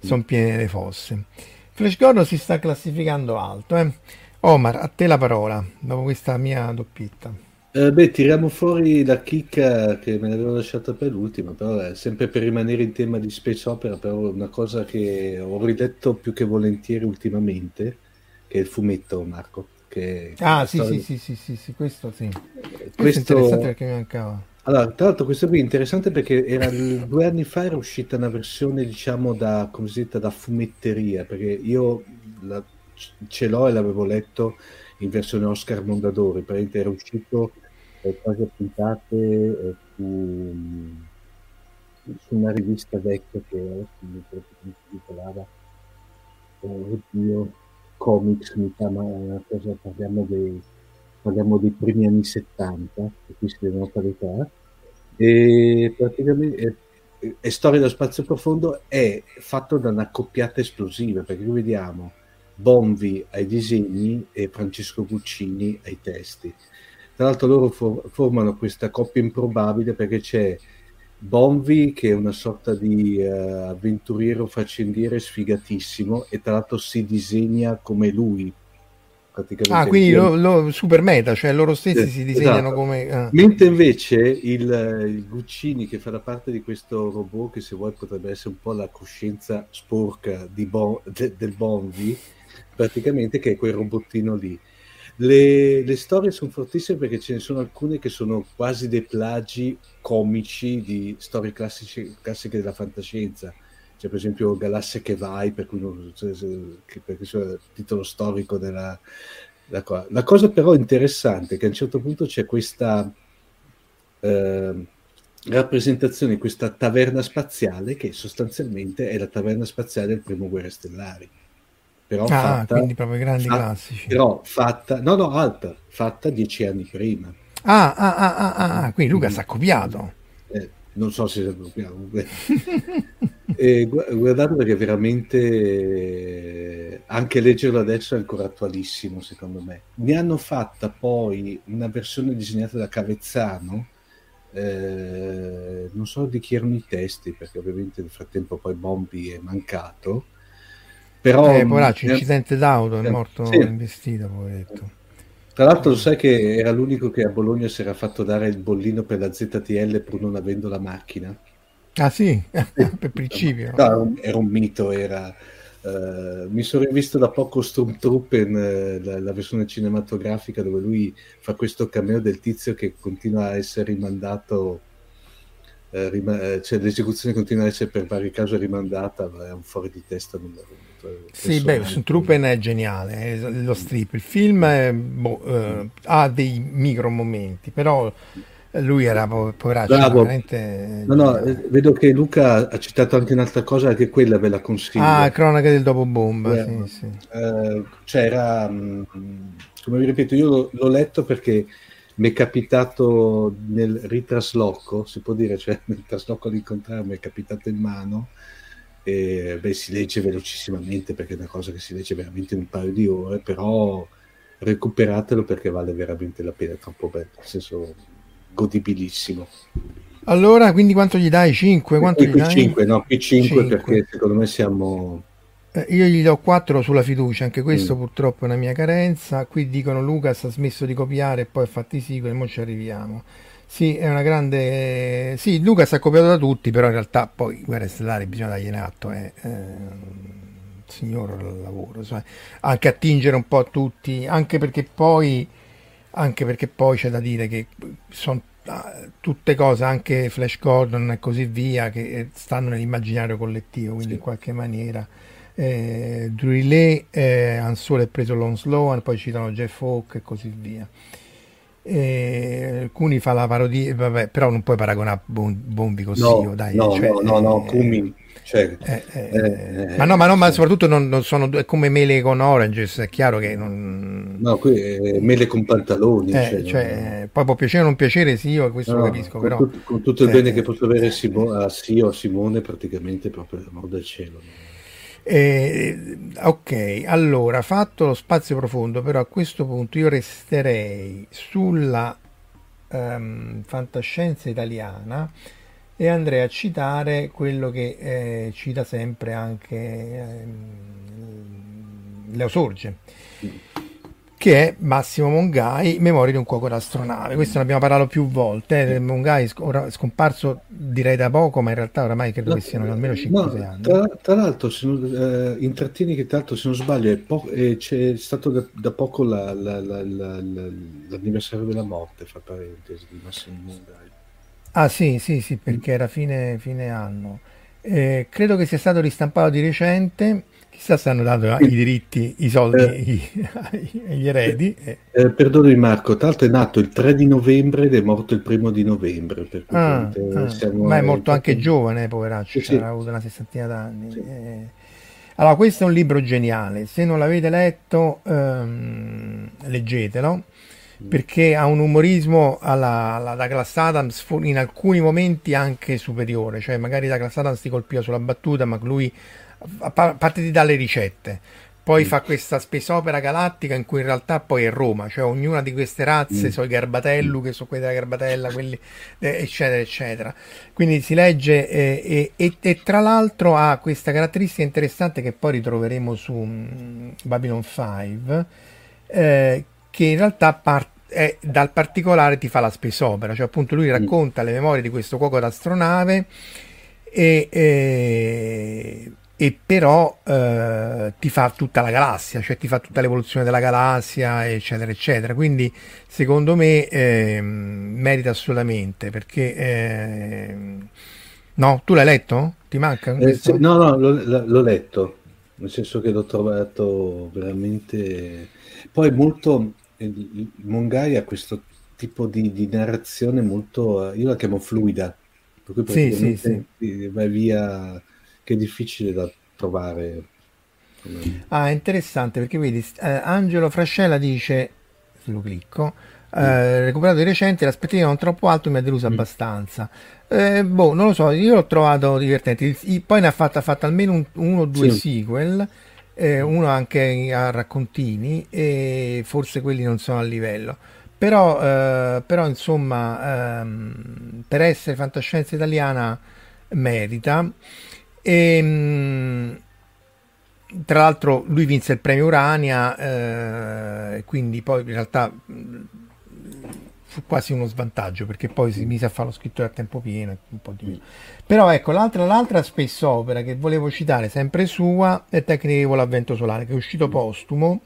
sono piene le fosse. Flash Gordon si sta classificando alto. Eh. Omar, a te la parola dopo questa mia doppietta. Eh, beh, tiriamo fuori la chicca che me l'avevo lasciata per l'ultima, però è sempre per rimanere in tema di space opera, però una cosa che ho riletto più che volentieri ultimamente, che è il fumetto, Marco. Che, ah, sì, sì, sì, sì, sì, sì, questo sì. Questo, questo è interessante perché mi mancava. Allora, tra l'altro questo qui è interessante perché era due anni fa era uscita una versione, diciamo, da, come si dice, da fumetteria, perché io la, ce l'ho e l'avevo letto in versione Oscar Mondadori, praticamente era uscito eh, quasi a puntate eh, su, su, una rivista vecchia che si titolava. Oh, oddio, comics, mi chiama cosa, parliamo dei, parliamo dei primi anni 70, e qui si devono fare età, e praticamente è, è Storia dello spazio profondo è fatto da una coppiata esplosiva, perché qui vediamo Bonvi ai disegni e Francesco Guccini ai testi. Tra l'altro loro for- formano questa coppia improbabile perché c'è Bonvi che è una sorta di uh, avventuriero faccendiere sfigatissimo e tra l'altro si disegna come lui Ah, quindi lo, lo, super meta, cioè loro stessi sì, si disegnano esatto. come... Ah. Mentre invece il, il, Guccini, che fa parte di questo robot, che se vuoi potrebbe essere un po' la coscienza sporca bon, de, del Bonvi, praticamente che è quel robottino lì. Le, le, storie sono fortissime perché ce ne sono alcune che sono quasi dei plagi comici di storie classici, classiche della fantascienza c'è per esempio Galassia che vai, per cui non, perché è il titolo storico della, cosa. La cosa però interessante è che a un certo punto c'è questa eh, rappresentazione di questa taverna spaziale che sostanzialmente è la taverna spaziale del primo Guerre Stellari. Però ah, fatta, quindi proprio grandi fatta, classici. Però fatta, no, no, alta, fatta dieci anni prima. Ah, ah, ah, ah, ah quindi Luca si è copiato. Eh, non so se comunque e guardate perché veramente anche leggerlo adesso è ancora attualissimo secondo me ne hanno fatta poi una versione disegnata da Cavezzano eh, non so di chi erano i testi perché ovviamente nel frattempo poi Bombi è mancato però eh, poraccio, incidente d'auto è morto sì. investito poveretto tra l'altro lo sai che era l'unico che a Bologna si era fatto dare il bollino per la ZTL pur non avendo la macchina. Ah sì, per principio. No, era un mito, era... Uh, mi sono rivisto da poco Stormtrooper, uh, la, la, versione cinematografica, dove lui fa questo cameo del tizio che continua a essere rimandato, uh, rima- cioè l'esecuzione continua a essere per vari casi rimandata, è un fuori di testa. Non sì, beh, su Truppen è geniale, è lo strip. Il film è, boh, eh, ha dei micro momenti, però lui era poveraccio. Veramente... No, no, eh, vedo che Luca ha citato anche un'altra cosa, che quella ve la consiglio. Ah, Cronaca del dopo bomba. Eh, sì, sì. Eh, c'era, mm, come vi ripeto, io l'ho letto perché mi è capitato nel ritrasloco, si può dire, cioè nel trasloco all'incontrario mi è capitato in mano e, beh, si legge velocissimamente perché è una cosa che si legge veramente in un paio di ore, però recuperatelo perché vale veramente la pena, è troppo bello, nel senso godibilissimo. Allora, quindi quanto gli dai? 5? Quanto qui, gli dai? 5, no, qui 5, 5, perché secondo me siamo... Eh, io gli do 4 sulla fiducia, anche questo mm. purtroppo è una mia carenza. Qui dicono Lucas ha smesso di copiare e poi ha fatto i sequel, e ci arriviamo. Sì, è una grande... Sì, Lucas ha copiato da tutti, però in realtà poi Guerre Stellari bisogna dargliene atto, è eh, signor lavoro, cioè, anche attingere un po' a tutti, anche perché poi, anche perché poi c'è da dire che sono ah, tutte cose, anche Flash Gordon e così via, che stanno nell'immaginario collettivo, quindi sì. in qualche maniera... Eh, Druillet, eh, Ansole ha preso Lon Sloan, poi citano Jeff Hawke e così via. E alcuni fa la parodia, vabbè, però non puoi paragonare Bombi con no, Sio, dai. No, cioè, no, no, no, Kumi. Cioè, eh, eh, eh, ma no, ma, no, ma soprattutto non, non sono è come mele con Oranges, è chiaro che non... No, qui è mele con pantaloni. Eh, cioè, cioè, no. Poi può piacere o non piacere, sì, io questo no, lo capisco, con però... Tutto, con tutto il bene che posso avere Simo, a Sio, a Simone, praticamente proprio l'amor del cielo. Eh, ok, allora fatto lo spazio profondo, però a questo punto io resterei sulla um, fantascienza italiana e andrei a citare quello che eh, cita sempre anche eh, Leo Sorge che è Massimo Mongai, Memoria di un cuoco d'astronave. Questo ne abbiamo parlato più volte. Eh, Mongai è scomparso direi da poco, ma in realtà oramai credo no, che siano almeno 5-6 no, anni. Tra, tra l'altro, se non, eh, intrattieni che tra l'altro, se non sbaglio, po- eh, c'è stato da, da poco la, la, la, l'anniversario della morte, fra parentesi, di Massimo Mongai. Ah sì, sì, sì, perché era fine, fine anno. Eh, credo che sia stato ristampato di recente Chissà se hanno dato i diritti, i soldi eh, agli eredi. Eh, eh, perdonami Marco, tra l'altro è nato il 3 di novembre ed è morto il primo di novembre. Per ah, ah. Ma è morto anche in... giovane, poveraccio, sì, avrà avuto una sessantina d'anni. Sì. Eh. Allora, questo è un libro geniale, se non l'avete letto, ehm, leggetelo, mm. perché ha un umorismo alla, alla Douglas Adams in alcuni momenti anche superiore, cioè magari Douglas Adams ti colpiva sulla battuta, ma lui parte di dare le ricette, poi fa questa space opera galattica in cui in realtà poi è Roma, cioè ognuna di queste razze, mm. so i Garbatellu che sono quelli della Garbatella, quelli, eh, eccetera, eccetera. Quindi si legge eh, e, e, tra l'altro ha questa caratteristica interessante che poi ritroveremo su um, Babylon 5, eh, che in realtà parte è, dal particolare ti fa la space opera, cioè appunto lui mm. racconta mm. le memorie di questo cuoco d'astronave e, e e però eh, ti fa tutta la galassia, cioè ti fa tutta l'evoluzione della galassia, eccetera, eccetera. Quindi secondo me eh, merita assolutamente perché... Eh, no, tu l'hai letto? Ti manca? Eh, no, no, l'ho, l'ho, letto, nel senso che l'ho trovato veramente... Poi molto... Il Mongai ha questo tipo di, di narrazione molto... io la chiamo fluida, per cui sì, sì, sì. vai via che è difficile da trovare. Ah, è interessante perché vedi, eh, Angelo Frascella dice, se lo clicco, eh, recuperato di recente, l'aspettativa non troppo alto mi ha deluso mm. abbastanza. Eh, boh, non lo so, io l'ho trovato divertente. Il, il, poi ne ha fatto, ha fatto almeno un, uno o due sì. sequel, eh, uno anche a raccontini, e forse quelli non sono a livello. Però, eh, però insomma, ehm, per essere fantascienza italiana merita. E, ehm, tra l'altro lui vinse il premio Urania, eh, quindi poi in realtà fu quasi uno svantaggio perché poi si mise a fare lo scrittore a tempo pieno. Un po di... Però ecco, l'altra, l'altra space opera che volevo citare, sempre sua, è Tecnico l'avvento solare, che è uscito postumo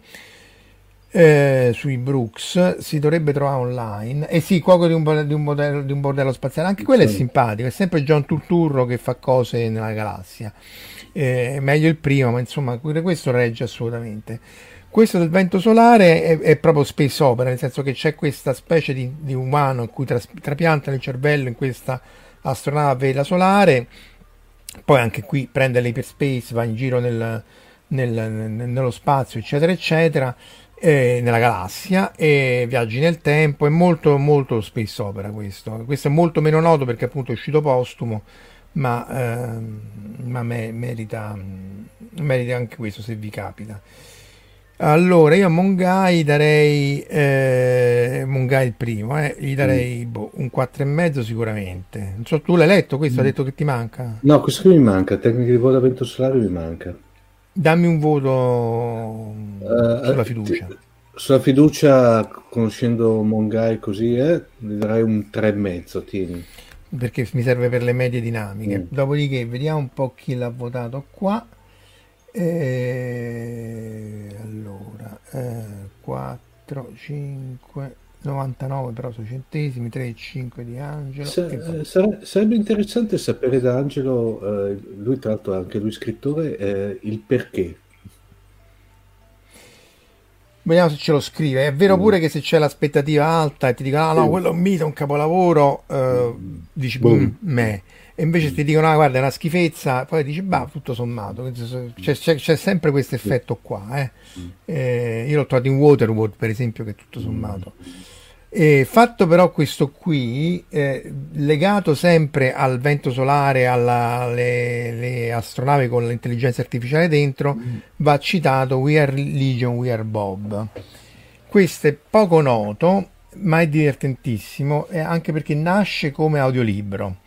eh, sui Brooks si dovrebbe trovare online e eh sì, Cuoco di un, di un, modello, di un bordello spaziale anche quello sì. è simpatico è sempre John Turturro che fa cose nella galassia. Eh, meglio il primo ma insomma questo regge assolutamente. Questo del vento solare è, è, proprio space opera nel senso che c'è questa specie di, di umano in cui tras, trapiantano il cervello in questa astronave vela solare. Poi anche qui prende l'hyperspace va in giro nel, nel, nello spazio eccetera eccetera eh, nella galassia e viaggi nel tempo, è molto molto space opera questo. Questo è molto meno noto perché appunto è uscito postumo, ma, ehm, ma me, merita, merita anche questo se vi capita. Allora, io a Mongai darei eh, Mongai il primo, eh, gli darei mm. boh, un 4,5 sicuramente. Non so, tu l'hai letto questo? Mm. Ha detto che ti manca? No, questo mi manca, tecnica di volo a vento solare mi manca. Dammi un voto uh, sulla fiducia. Sulla fiducia, conoscendo Mongai così, eh, gli darei un 3,5, tieni. Perché mi serve per le medie dinamiche. Mm. Dopodiché, vediamo un po' chi l'ha votato qua. E... Allora, eh, 4, 5, 99 però sono centesimi, 3,5 di Angelo. Sa- eh, sare- sarebbe interessante sapere da Angelo, eh, lui tra l'altro è anche lui scrittore, eh, il perché. Vediamo se ce lo scrive. È vero mm. pure che se c'è l'aspettativa alta e ti dicono: ah, no, quello è un mito, un capolavoro, eh, mm. dici boom, me. E invece ti dicono: ah, guarda, è una schifezza, poi dici: bah, tutto sommato. C'è, c'è, c'è sempre questo effetto qua. Eh. Mm. Eh, io l'ho trovato in Waterworld, per esempio, che tutto sommato. E fatto però questo qui, eh, legato sempre al vento solare, alle astronavi con l'intelligenza artificiale dentro, mm. va citato We Are Legion, We Are Bob. Questo è poco noto, ma è divertentissimo, anche perché nasce come audiolibro.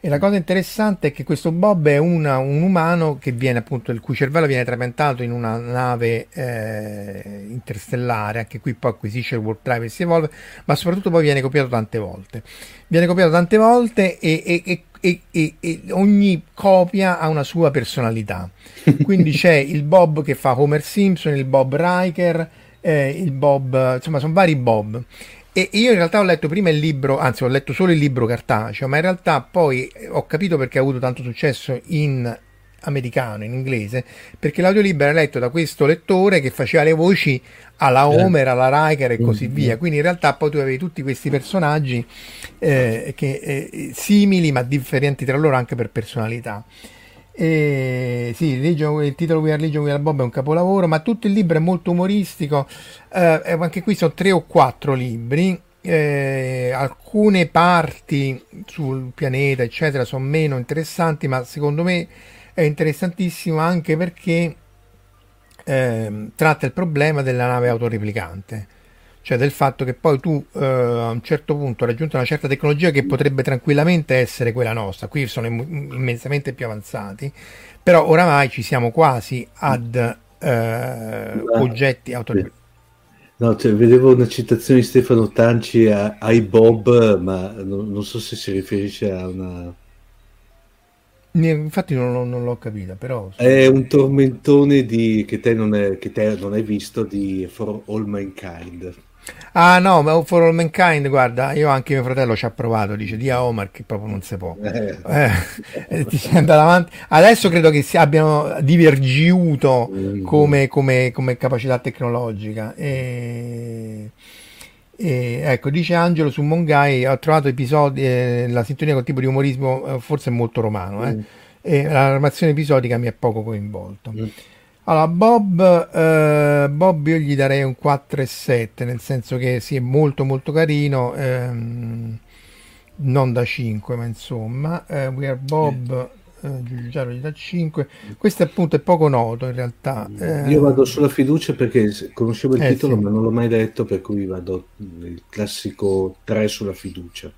E la cosa interessante è che questo Bob è una, un umano che viene appunto, il cui cervello viene trapiantato in una nave eh, interstellare, anche qui poi acquisisce il warp drive e si evolve, ma soprattutto poi viene copiato tante volte. Viene copiato tante volte e, e, e, e ogni copia ha una sua personalità. Quindi c'è il Bob che fa Homer Simpson, il Bob Riker, eh, il Bob, insomma sono vari Bob e io in realtà ho letto prima il libro, anzi ho letto solo il libro cartaceo, ma in realtà poi ho capito perché ha avuto tanto successo in americano, in inglese, perché l'audiolibro era letto da questo lettore che faceva le voci alla eh. Homer, alla Riker e così via. Quindi in realtà poi tu avevi tutti questi personaggi eh, che, eh, simili ma differenti tra loro anche per personalità. E, sì, Legion, il titolo We Are Legion, We Are Bob è un capolavoro, ma tutto il libro è molto umoristico. Eh, anche qui sono tre o quattro libri. Eh, alcune parti sul pianeta, eccetera, sono meno interessanti, ma secondo me è interessantissimo anche perché eh, tratta il problema della nave autoreplicante, cioè del fatto che poi tu eh, a un certo punto hai raggiunto una certa tecnologia che potrebbe tranquillamente essere quella nostra, qui sono immensamente più avanzati, però oramai ci siamo quasi ad eh, oggetti autoreplicati. No, cioè, vedevo una citazione di Stefano Tanci a, ai Bob, ma non, non so se si riferisce a una Infatti non, l'ho- non l'ho capita, però... È un tormentone di, che, te non è- che te non hai visto di For All Mankind. Ah no, ma For All Mankind, guarda, io anche mio fratello ci ha provato, dice di a Omar che proprio non si può. Eh, Eh, eh, ti sei andato avanti. Adesso credo che si abbiano divergiuto mm, come, come- come capacità tecnologica. E, e, ecco, dice Angelo su Mongai, ho trovato episodi, eh, la sintonia col tipo di umorismo eh, forse molto romano, eh, mm, e la narrazione episodica mi ha poco coinvolto. mm. Allora, Bob, eh, Bob io gli darei un 4,7, nel senso che sì, è molto molto carino, ehm, non da 5, ma insomma, eh, We Are Bob, eh, Giugiaro gli dà 5. Questo appunto è poco noto in realtà. eh, Io vado sulla fiducia perché conoscevo il eh, titolo, sì. ma non l'ho mai letto, per cui vado il classico 3 sulla fiducia.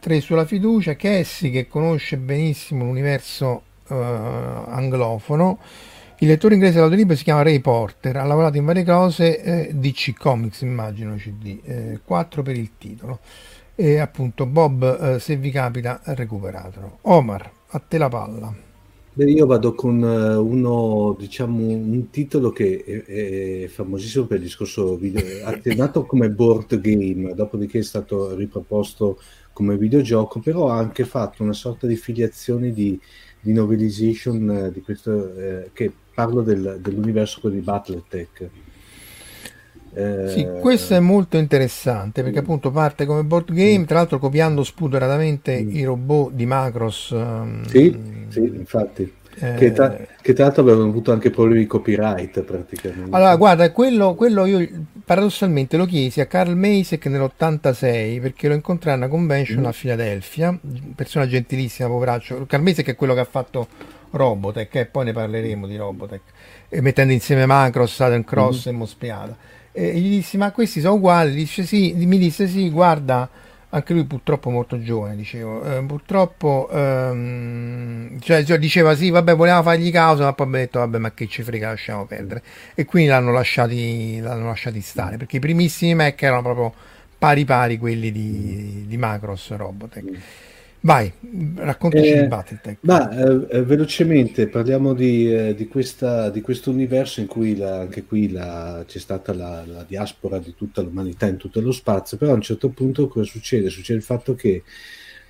3 sulla fiducia, Cassie che conosce benissimo l'universo eh, anglofono, il lettore inglese dell'audiolibro si chiama Ray Porter, ha lavorato in varie cose, eh, DC Comics immagino CD, eh, 4 per il titolo. E appunto Bob, eh, se vi capita, recuperatelo. Omar, a te la palla. Beh, io vado con eh, uno, diciamo, un titolo che è, è famosissimo per il discorso video, è nato come board game, dopodiché è stato riproposto come videogioco, però ha anche fatto una sorta di filiazione di, di novelization eh, di questo, eh, che parlo del- dell'universo quello di Battletech. Eh, Sì, questo è molto interessante perché appunto parte come board game, tra l'altro copiando spudoratamente Mm. i robot di Macross. ehm, Sì, sì, infatti. Eh, Che, tra, che tra l'altro avevano avuto anche problemi di copyright praticamente. Allora, guarda, quello, quello io paradossalmente lo chiesi a Carl Masek nell'86 perché lo incontrai a una convention Mm. a Filadelfia, persona gentilissima, poveraccio. Carl Masek è quello che ha fatto Robotech e poi ne parleremo di Robotech, e mettendo insieme Macross, Southern Cross e Mospiata. E gli dissi, ma questi sono uguali? Dice, sì, mi disse sì, guarda, anche lui purtroppo molto giovane, dicevo, eh, purtroppo, ehm, cioè, cioè, diceva sì, vabbè, volevamo fargli causa, ma poi abbiamo detto, vabbè, ma che ci frega, lasciamo perdere. E quindi l'hanno lasciati, l'hanno lasciati stare, perché i primissimi Mac erano proprio pari pari quelli di, di Macross Robotech. Vai, raccontaci Eh, Battletech. Ma eh, eh, velocemente parliamo di, eh, di questa, di questo universo in cui la- anche qui la- c'è stata la, la diaspora di tutta l'umanità in tutto lo spazio, però a un certo punto cosa succede? Succede il fatto che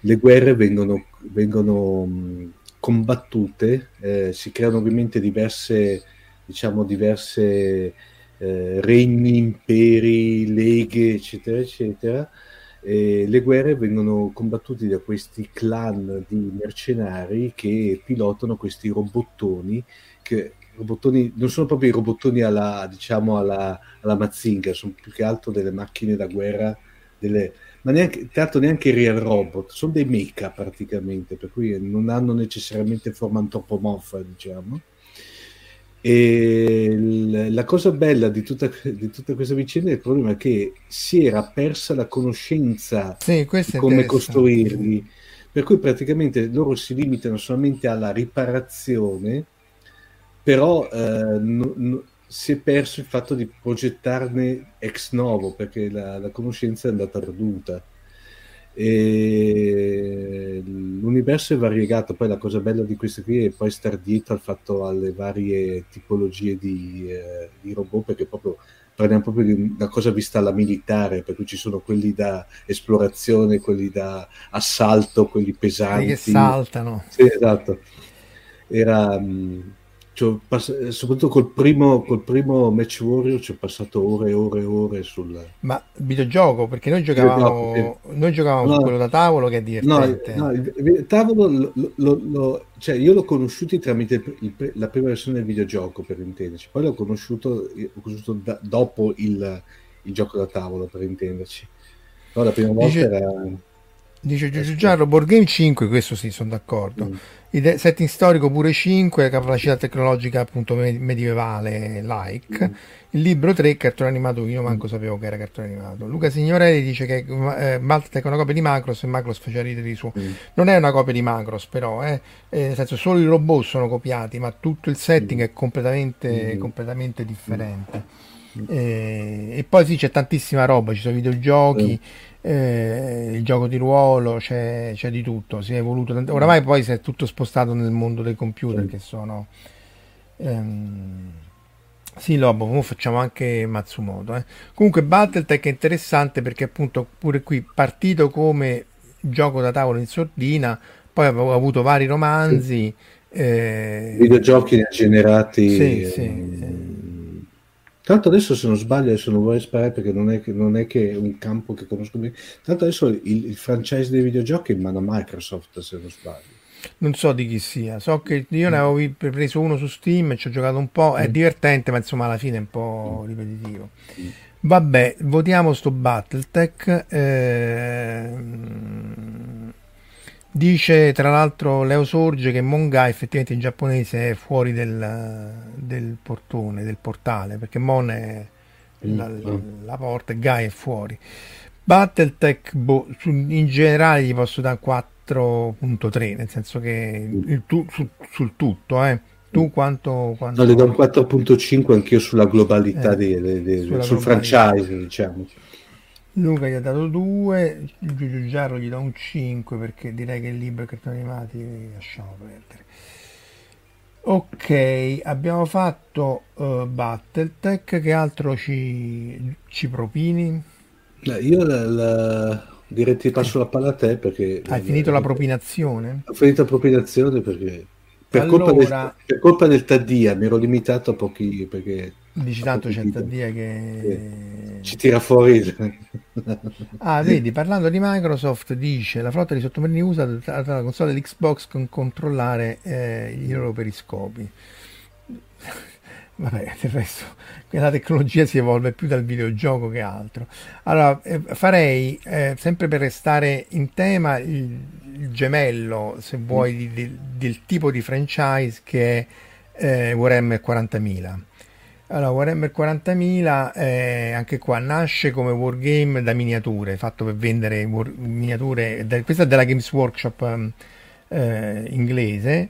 le guerre vengono, vengono mh, combattute, eh, si creano ovviamente diverse, diciamo, diverse eh, regni, imperi, leghe, eccetera, eccetera. E le guerre vengono combattute da questi clan di mercenari che pilotano questi robottoni che robottoni non sono proprio i robottoni alla, diciamo, alla, alla Mazinga, sono più che altro delle macchine da guerra, delle, ma neanche, l'altro neanche real robot, sono dei mecha praticamente, per cui non hanno necessariamente forma antropomorfa, diciamo. E la cosa bella di tutta, di tutta questa vicenda è il problema è che si era persa la conoscenza Sì, di come costruirli, per cui praticamente loro si limitano solamente alla riparazione, però eh, no- no- si è perso il fatto di progettarne ex novo perché la, la conoscenza è andata perduta. E l'universo è variegato, poi la cosa bella di questo qui è poi star dietro al fatto alle varie tipologie di, eh, di robot, perché proprio parliamo proprio di una cosa vista alla militare, per cui ci sono quelli da esplorazione, quelli da assalto, quelli Quelli pesanti. che saltano. Sì, esatto. Era, mh, ho pass- soprattutto col primo, col primo Match Warrior ci ho passato ore e ore e ore sul... Ma videogioco, perché noi giocavamo, Videogioco, noi giocavamo su No. quello da tavolo che è No, divertente. no, il, il tavolo, lo- lo- lo- cioè io l'ho conosciuto tramite il- la prima versione del videogioco, per intenderci, poi l'ho conosciuto, l'ho conosciuto da- dopo il, il gioco da tavolo, per intenderci. Però la prima volta Dice- era... Dice Giorgio Giarro, Board Game 5, questo sì, sono d'accordo. Mm. Il setting storico pure 5, capacità tecnologica appunto medievale, like. Mm. Il libro 3, cartone animato, io manco sapevo che era cartone animato. Luca Signorelli dice che eh, Maltec è una copia di Macros e Macros faceva ridere di suo. Mm. Non è una copia di Macros però, eh. Eh, nel senso solo i robot sono copiati, ma tutto il setting è completamente, Mm. completamente differente. Eh, e poi sì, c'è tantissima roba, ci sono videogiochi, eh, il gioco di ruolo, c'è, c'è di tutto, si è evoluto. tant- Oramai poi si è tutto spostato nel mondo dei computer Sì. che sono... ehm, sì, Lobo, mo facciamo anche Matsumoto. eh. Comunque Battletech è interessante perché appunto pure qui partito come gioco da tavolo in sordina, poi avevo avuto vari romanzi. eh, videogiochi generati Sì, sì, ehm, tanto adesso se non sbaglio adesso non vorrei sparare perché non è che, non è che è un campo che conosco bene tanto adesso il, il franchise dei videogiochi è in mano a Microsoft se non sbaglio Non so di chi sia, so che io ne avevo preso uno su Steam e ci ho giocato un po', è Mm. divertente, ma insomma alla fine è un po' ripetitivo. Mm. Vabbè, votiamo sto Battletech. ehm, dice tra l'altro Leo Sorge che Monga effettivamente in giapponese è fuori del, del portone, del portale, perché Mon è la, Mm. la porta e Gai è fuori. Battletech, boh, su- in generale gli posso dare 4.3, nel senso che il tu- su- sul tutto, eh. Tu quanto... quanto... no, le do un 4.5 anch'io sulla globalità Eh, dei- dei- sulla sul globalità. franchise diciamo Luca gli ha dato 2, Giulio Giarro gli dà un 5 perché direi che il libro e i cartoni animati li lasciamo perdere. Ok, abbiamo fatto eh, Battletech, che altro ci, ci propini? Io la, la- direi ti passo la palla a te perché Hai finito la propinazione? ho finito la propinazione perché per, colpa Allora- del, per colpa del Taddia mi ero limitato a pochi perché Dici tanto c'è. Taddia che... ci tira fuori Ah, vedi, parlando di Microsoft, dice la flotta di sottomarini USA dotata dalla console dell'Xbox con controllare eh, i loro periscopi. Vabbè, del resto la tecnologia si evolve più dal videogioco che altro. Allora, eh, farei, eh, sempre per restare in tema, il, il gemello, se vuoi, di- di- del tipo di franchise che è eh, Warhammer 40.000. Allora, Warhammer 40.000, eh, anche qua nasce come wargame da miniature, fatto per vendere war- miniature, da- questa è della Games Workshop ehm, eh, inglese,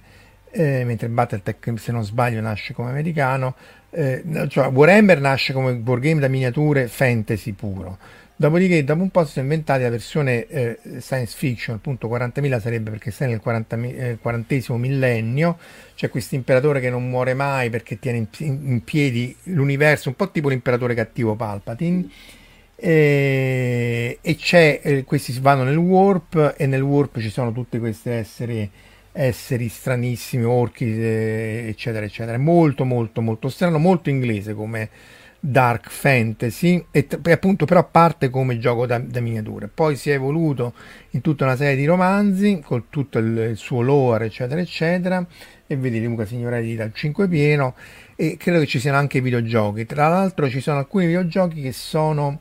eh, mentre Battletech, se non sbaglio, nasce come americano. Eh, cioè, Warhammer nasce come wargame da miniature fantasy puro. Dopodiché, dopo un po' si sono inventati la versione eh, science fiction, appunto 40.000 sarebbe perché sei nel 40 mi- eh, quarantesimo millennio, c'è questo imperatore che non muore mai perché tiene in, in piedi l'universo, un po' tipo l'imperatore cattivo Palpatine. E, e c'è, eh, questi vanno nel warp e nel warp ci sono tutti questi esseri, esseri stranissimi, orchi, eh, eccetera, eccetera. Molto, molto, molto strano, molto inglese come dark fantasy e, e appunto però parte come gioco da, da miniature. Poi si è evoluto in tutta una serie di romanzi con tutto il, il suo lore, eccetera, eccetera. E vedi Luca Signorelli dal 5 pieno. E credo che ci siano anche videogiochi. Tra l'altro, ci sono alcuni videogiochi che sono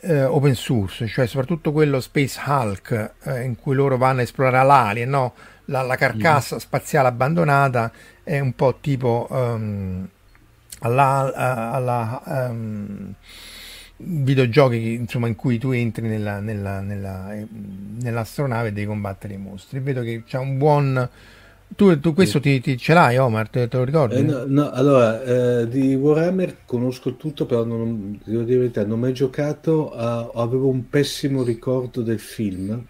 eh, open source, cioè soprattutto quello Space Hulk, eh, in cui loro vanno a esplorare l'alien, no? la, la carcassa spaziale abbandonata è un po' tipo ehm, alla, alla ehm, videogiochi insomma, in cui tu entri nella, nella, nella, eh, nell'astronave e devi combattere i mostri. Vedo che c'è un buon. Tu, tu questo ti, ti- ce l'hai, Omar? Te, te lo ricordi? Eh, no, no, allora, eh, di Warhammer conosco tutto, però non, devo dire la verità, non ho mai giocato, a- avevo un pessimo ricordo del film.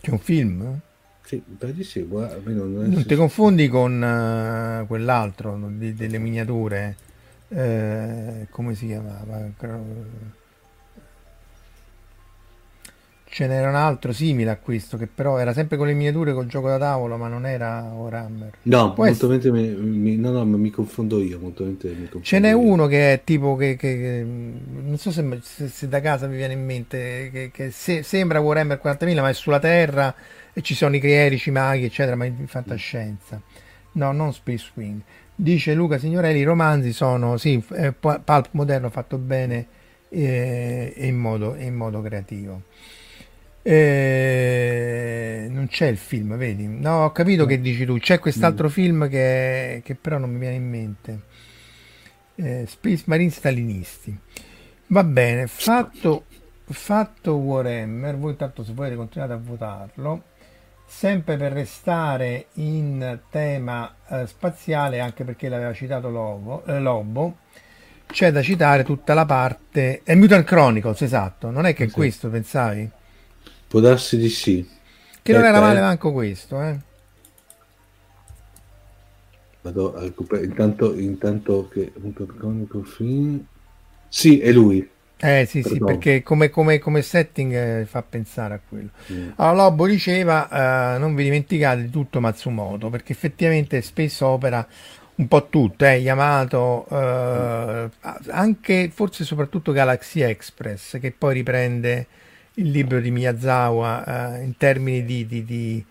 C'è un film? Sì, di sì, guarda, non è- Non ti confondi con eh, quell'altro di- delle miniature? Eh, come si chiamava? Ce n'era un altro simile a questo che però era sempre con le miniature col gioco da tavolo, ma non era Warhammer. No, molto mi, mi- no, no, mi confondo io, molto mi confondo Ce n'è io. uno che è tipo che, che- che- non so se, se- se da casa mi viene in mente che, che se- sembra Warhammer 40.000 ma è sulla Terra e ci sono i crierici, i maghi eccetera ma in fantascienza no non Space Wing dice Luca Signorelli i romanzi sono sì eh, pu- pulp moderno fatto bene eh, e in modo, in modo creativo Eh, non c'è il film, vedi? No, ho capito no. che dici tu. C'è quest'altro mm. film che, che, però non mi viene in mente. Eh, Space Marine Stalinisti. Va bene, fatto, fatto Warhammer, voi intanto se volete continuate a votarlo. Sempre per restare in tema eh, spaziale, anche perché l'aveva citato Lobo, eh, Lobo, c'è da citare tutta la parte... È Mutant Chronicles, esatto. Non è che sì. questo pensavi? Può darsi di sì. Che non era male manco questo, eh. Vado a recuperare intanto, intanto che sì, è lui. Eh sì, sì, perché come, come, come setting eh, fa pensare a quello. Mm. Allora, Lobo diceva: eh, non vi dimenticate di tutto Matsumoto, perché effettivamente spesso opera un po' tutto, eh, Yamato, eh, anche forse soprattutto Galaxy Express, che poi riprende il libro di Miyazawa eh, in termini di, di, di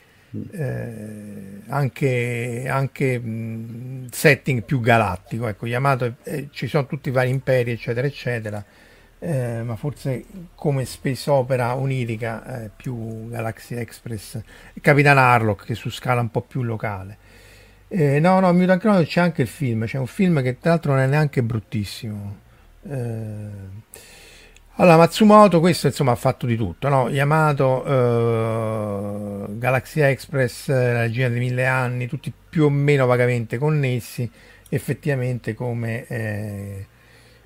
eh, anche, anche mh, setting più galattico. Ecco, Yamato, eh, ci sono tutti i vari imperi, eccetera, eccetera, eh, ma forse come space opera onirica eh, più Galaxy Express e Capitan Harlock che su scala un po' più locale. Eh, no, no, Mutant Chronicles c'è anche il film, c'è un film che tra l'altro non è neanche bruttissimo. Eh, allora, Matsumoto, questo insomma ha fatto di tutto, no? Yamato, eh, Galaxy Express, La Regina dei Mille Anni, tutti più o meno vagamente connessi, effettivamente come,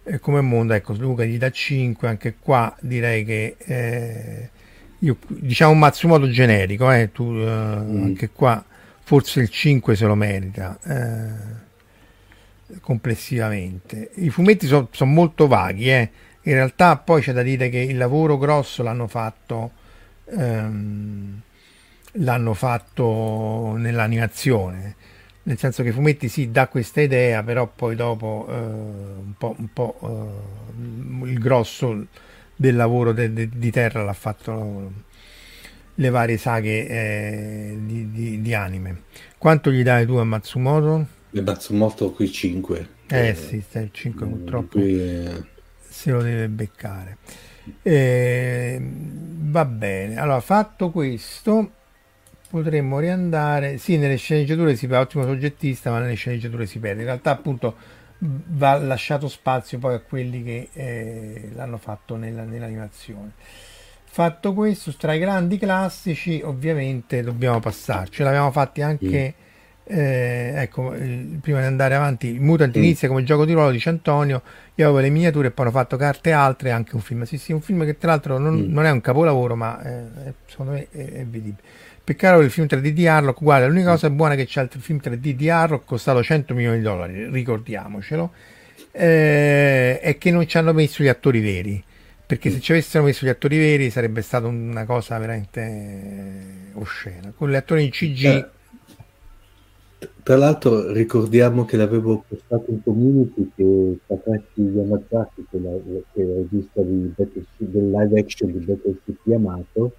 eh, come mondo. Ecco, Luca gli dà 5, anche qua direi che eh, io, diciamo un Matsumoto generico, eh, tu, eh, mm. anche qua forse il 5 se lo merita eh, complessivamente. I fumetti sono son molto vaghi, eh in realtà poi c'è da dire che il lavoro grosso l'hanno fatto, ehm, l'hanno fatto nell'animazione, nel senso che Fumetti sì dà questa idea, però poi dopo eh, un po', un po' eh, il grosso del lavoro de, de, di terra l'ha fatto le varie saghe eh, di, di, di, anime. Quanto gli dai tu a Matsumoto? E Matsumoto qui 5. Eh, sì, 5 purtroppo. Qui, se lo deve beccare. Eh, va bene, allora fatto questo potremmo riandare, sì nelle sceneggiature si fa ottimo soggettista ma nelle sceneggiature si perde, in realtà appunto va lasciato spazio poi a quelli che eh, l'hanno fatto nella, nell'animazione. Fatto questo, tra i grandi classici ovviamente dobbiamo passarci, l'abbiamo fatti anche... Mm eh, ecco, prima di andare avanti, il Mutant mm. inizia come gioco di ruolo, dice Antonio. Io avevo le miniature e poi hanno fatto carte altre. Anche un film, sì, sì, un film che tra l'altro non, mm. non è un capolavoro, ma eh, secondo me è, è vedibile. Peccato il film 3D di Harlock. Guarda, l'unica cosa buona che c'è il film 3D di Harlock, costato 100 milioni di dollari, ricordiamocelo, eh, è che non ci hanno messo gli attori veri. Perché se ci avessero messo gli attori veri sarebbe stata una cosa veramente oscena. Con gli attori in CG eh, tra l'altro ricordiamo che l'avevo postato in community che Takashi Yamazaki, che, che è il regista del live action di Battleship Yamato,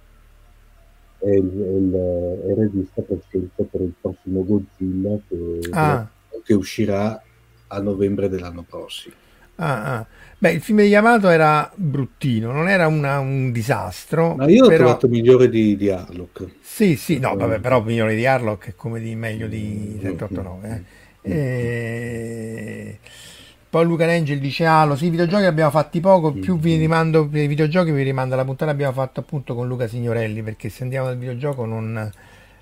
è il, è il, regista per scelta per il prossimo Godzilla che, ah. che uscirà a novembre dell'anno prossimo. Ah, ah. Beh, il film di Yamato era bruttino, non era una, un disastro. Ma io però... ho trovato migliore di, di Harlock. Sì, sì, no, vabbè, però migliore di Harlock è come di meglio di 789. Eh. E... Poi Luca Angel dice Halo, sì, i videogiochi abbiamo fatti poco, più vi rimando per i videogiochi vi rimando la puntata che abbiamo fatto appunto con Luca Signorelli, perché se andiamo dal videogioco non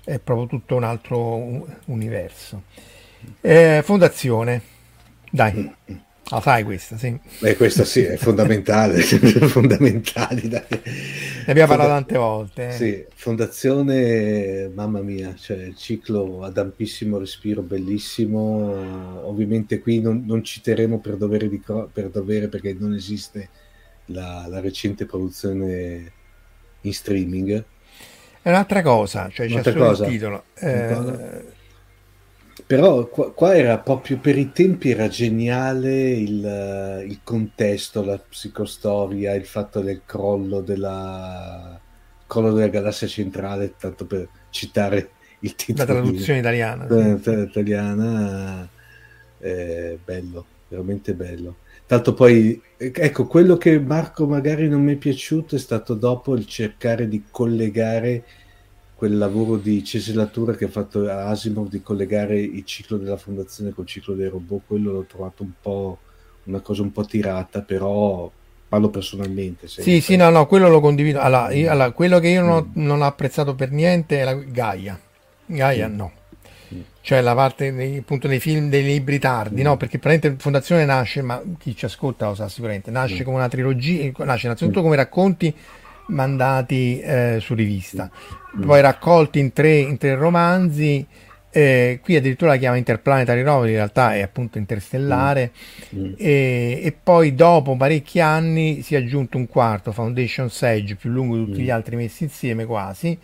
è proprio tutto un altro universo. Eh, fondazione, dai. La sai questa, sì. Beh, questa sì, è fondamentale, fondamentali. Dai. Ne abbiamo parlato tante volte. Eh. Sì, fondazione, mamma mia, cioè il ciclo ad ampissimo respiro, bellissimo. Ovviamente qui non, non citeremo per dovere, di, per dovere, perché non esiste la, la recente produzione in streaming. È un'altra cosa, cioè c'è solo cosa. il titolo. Eh, però qua, qua, era proprio per i tempi era geniale il, il, contesto, la psicostoria, il fatto del crollo della, crollo della galassia centrale, tanto per citare il titolo. La traduzione di, italiana. Sì. italiana, eh, bello, veramente bello. tanto poi, ecco, quello che Marco magari non mi è piaciuto è stato dopo il cercare di collegare quel lavoro di cesilatura che ha fatto Asimov di collegare il ciclo della fondazione col ciclo dei robot, quello l'ho trovato un po' una cosa un po' tirata, però parlo personalmente. Sì, sì, no, no, quello lo condivido. Allora, io, allora quello che io non ho, mm. non ho, apprezzato per niente è la Gaia. Gaia mm. no. Mm. Cioè la parte dei, appunto dei film, dei libri tardi, mm. no? Perché praticamente Fondazione nasce, ma chi ci ascolta lo sa sicuramente, nasce mm. come una trilogia, nasce innanzitutto come racconti mandati eh, su rivista, poi raccolti in tre, in tre romanzi eh, qui addirittura la chiama Interplanetary Novel, in realtà è appunto interstellare. Mm. Mm. E, e, poi dopo parecchi anni si è aggiunto un quarto, Foundation Sage, più lungo di tutti mm. gli altri messi insieme quasi.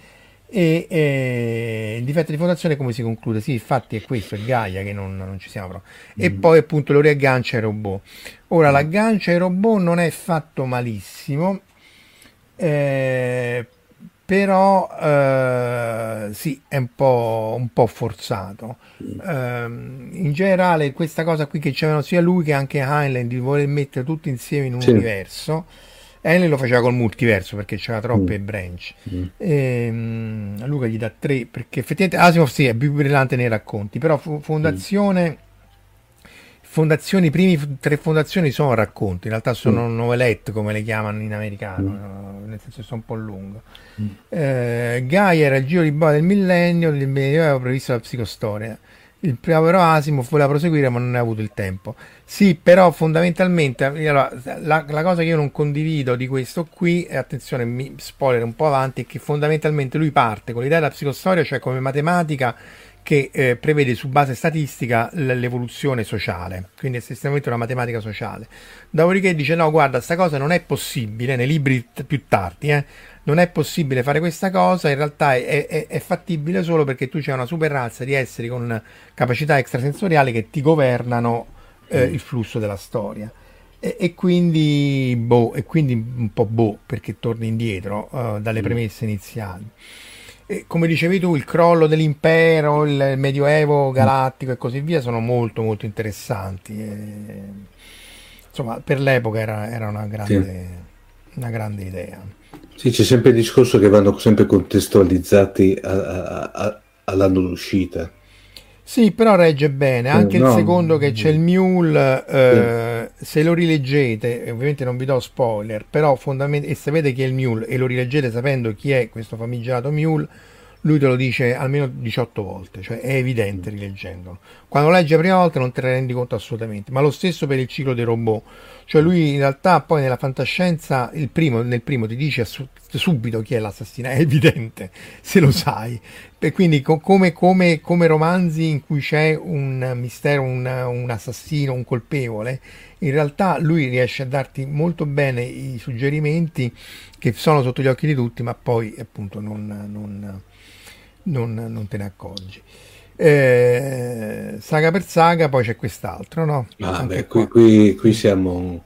E, e, il difetto di fondazione come si conclude? Sì, infatti è questo, è Gaia che non, non ci siamo proprio. E mm. poi appunto lo riaggancia ai robot. Ora, mm. l'aggancia ai robot non è fatto malissimo. Eh, però eh, sì, è un po', un po forzato. Eh, in generale, questa cosa qui che c'erano sia lui che anche Heinlein di voler mettere tutto insieme in un sì. universo. Heinlein lo faceva col multiverso perché c'era troppe mm. branch. Mm. E, ehm, Luca gli dà tre perché effettivamente Asimov sì è più brillante nei racconti, però Fondazione. Mm fondazioni, i primi tre fondazioni sono racconti, in realtà sono mm. novelette come le chiamano in americano, mm. nel senso sono un po' lungo. Mm. Eh, Gaia era il giro di boa del millennio, del medioevo previsto la psicostoria. Il primo però Asimov voleva proseguire ma non ne ha avuto il tempo. Sì, però fondamentalmente allora, la, la, cosa che io non condivido di questo qui, e attenzione, mi spoiler un po' avanti, è che fondamentalmente lui parte con l'idea della psicostoria, cioè come matematica che eh, prevede su base statistica l'evoluzione sociale, quindi è estremamente una matematica sociale. Dopodiché dice no, guarda, questa cosa non è possibile, nei libri t- più tardi, eh, non è possibile fare questa cosa, in realtà è, è, è, fattibile solo perché tu c'è una super razza di esseri con capacità extrasensoriali che ti governano eh, mm. il flusso della storia. E, e, quindi, boh, e quindi un po' boh, perché torni indietro uh, dalle mm. premesse iniziali come dicevi tu, il crollo dell'impero, il medioevo galattico e così via sono molto molto interessanti. E, insomma, per l'epoca era, era una, grande, sì. una, grande, idea. Sì, c'è sempre il discorso che vanno sempre contestualizzati a, a, a, all'anno d'uscita. Sì, però regge bene. Anche eh, no, il secondo che c'è il Mule, eh, sì. se lo rileggete, ovviamente non vi do spoiler, però fondamentalmente, e sapete chi è il Mule e lo rileggete sapendo chi è questo famigerato Mule, lui te lo dice almeno 18 volte, cioè è evidente rileggendolo. Quando leggi la prima volta non te ne rendi conto assolutamente, ma lo stesso per il ciclo dei robot. Cioè lui in realtà poi nella fantascienza, primo, nel primo ti dice subito chi è l'assassino, è evidente se lo sai. E quindi co- come, come, come, romanzi in cui c'è un mistero, un, un assassino, un colpevole, in realtà lui riesce a darti molto bene i suggerimenti che sono sotto gli occhi di tutti, ma poi appunto non, non non, non te ne accorgi. Eh, saga per saga, poi c'è quest'altro, no? Ah, beh, qui, qui, qui, siamo.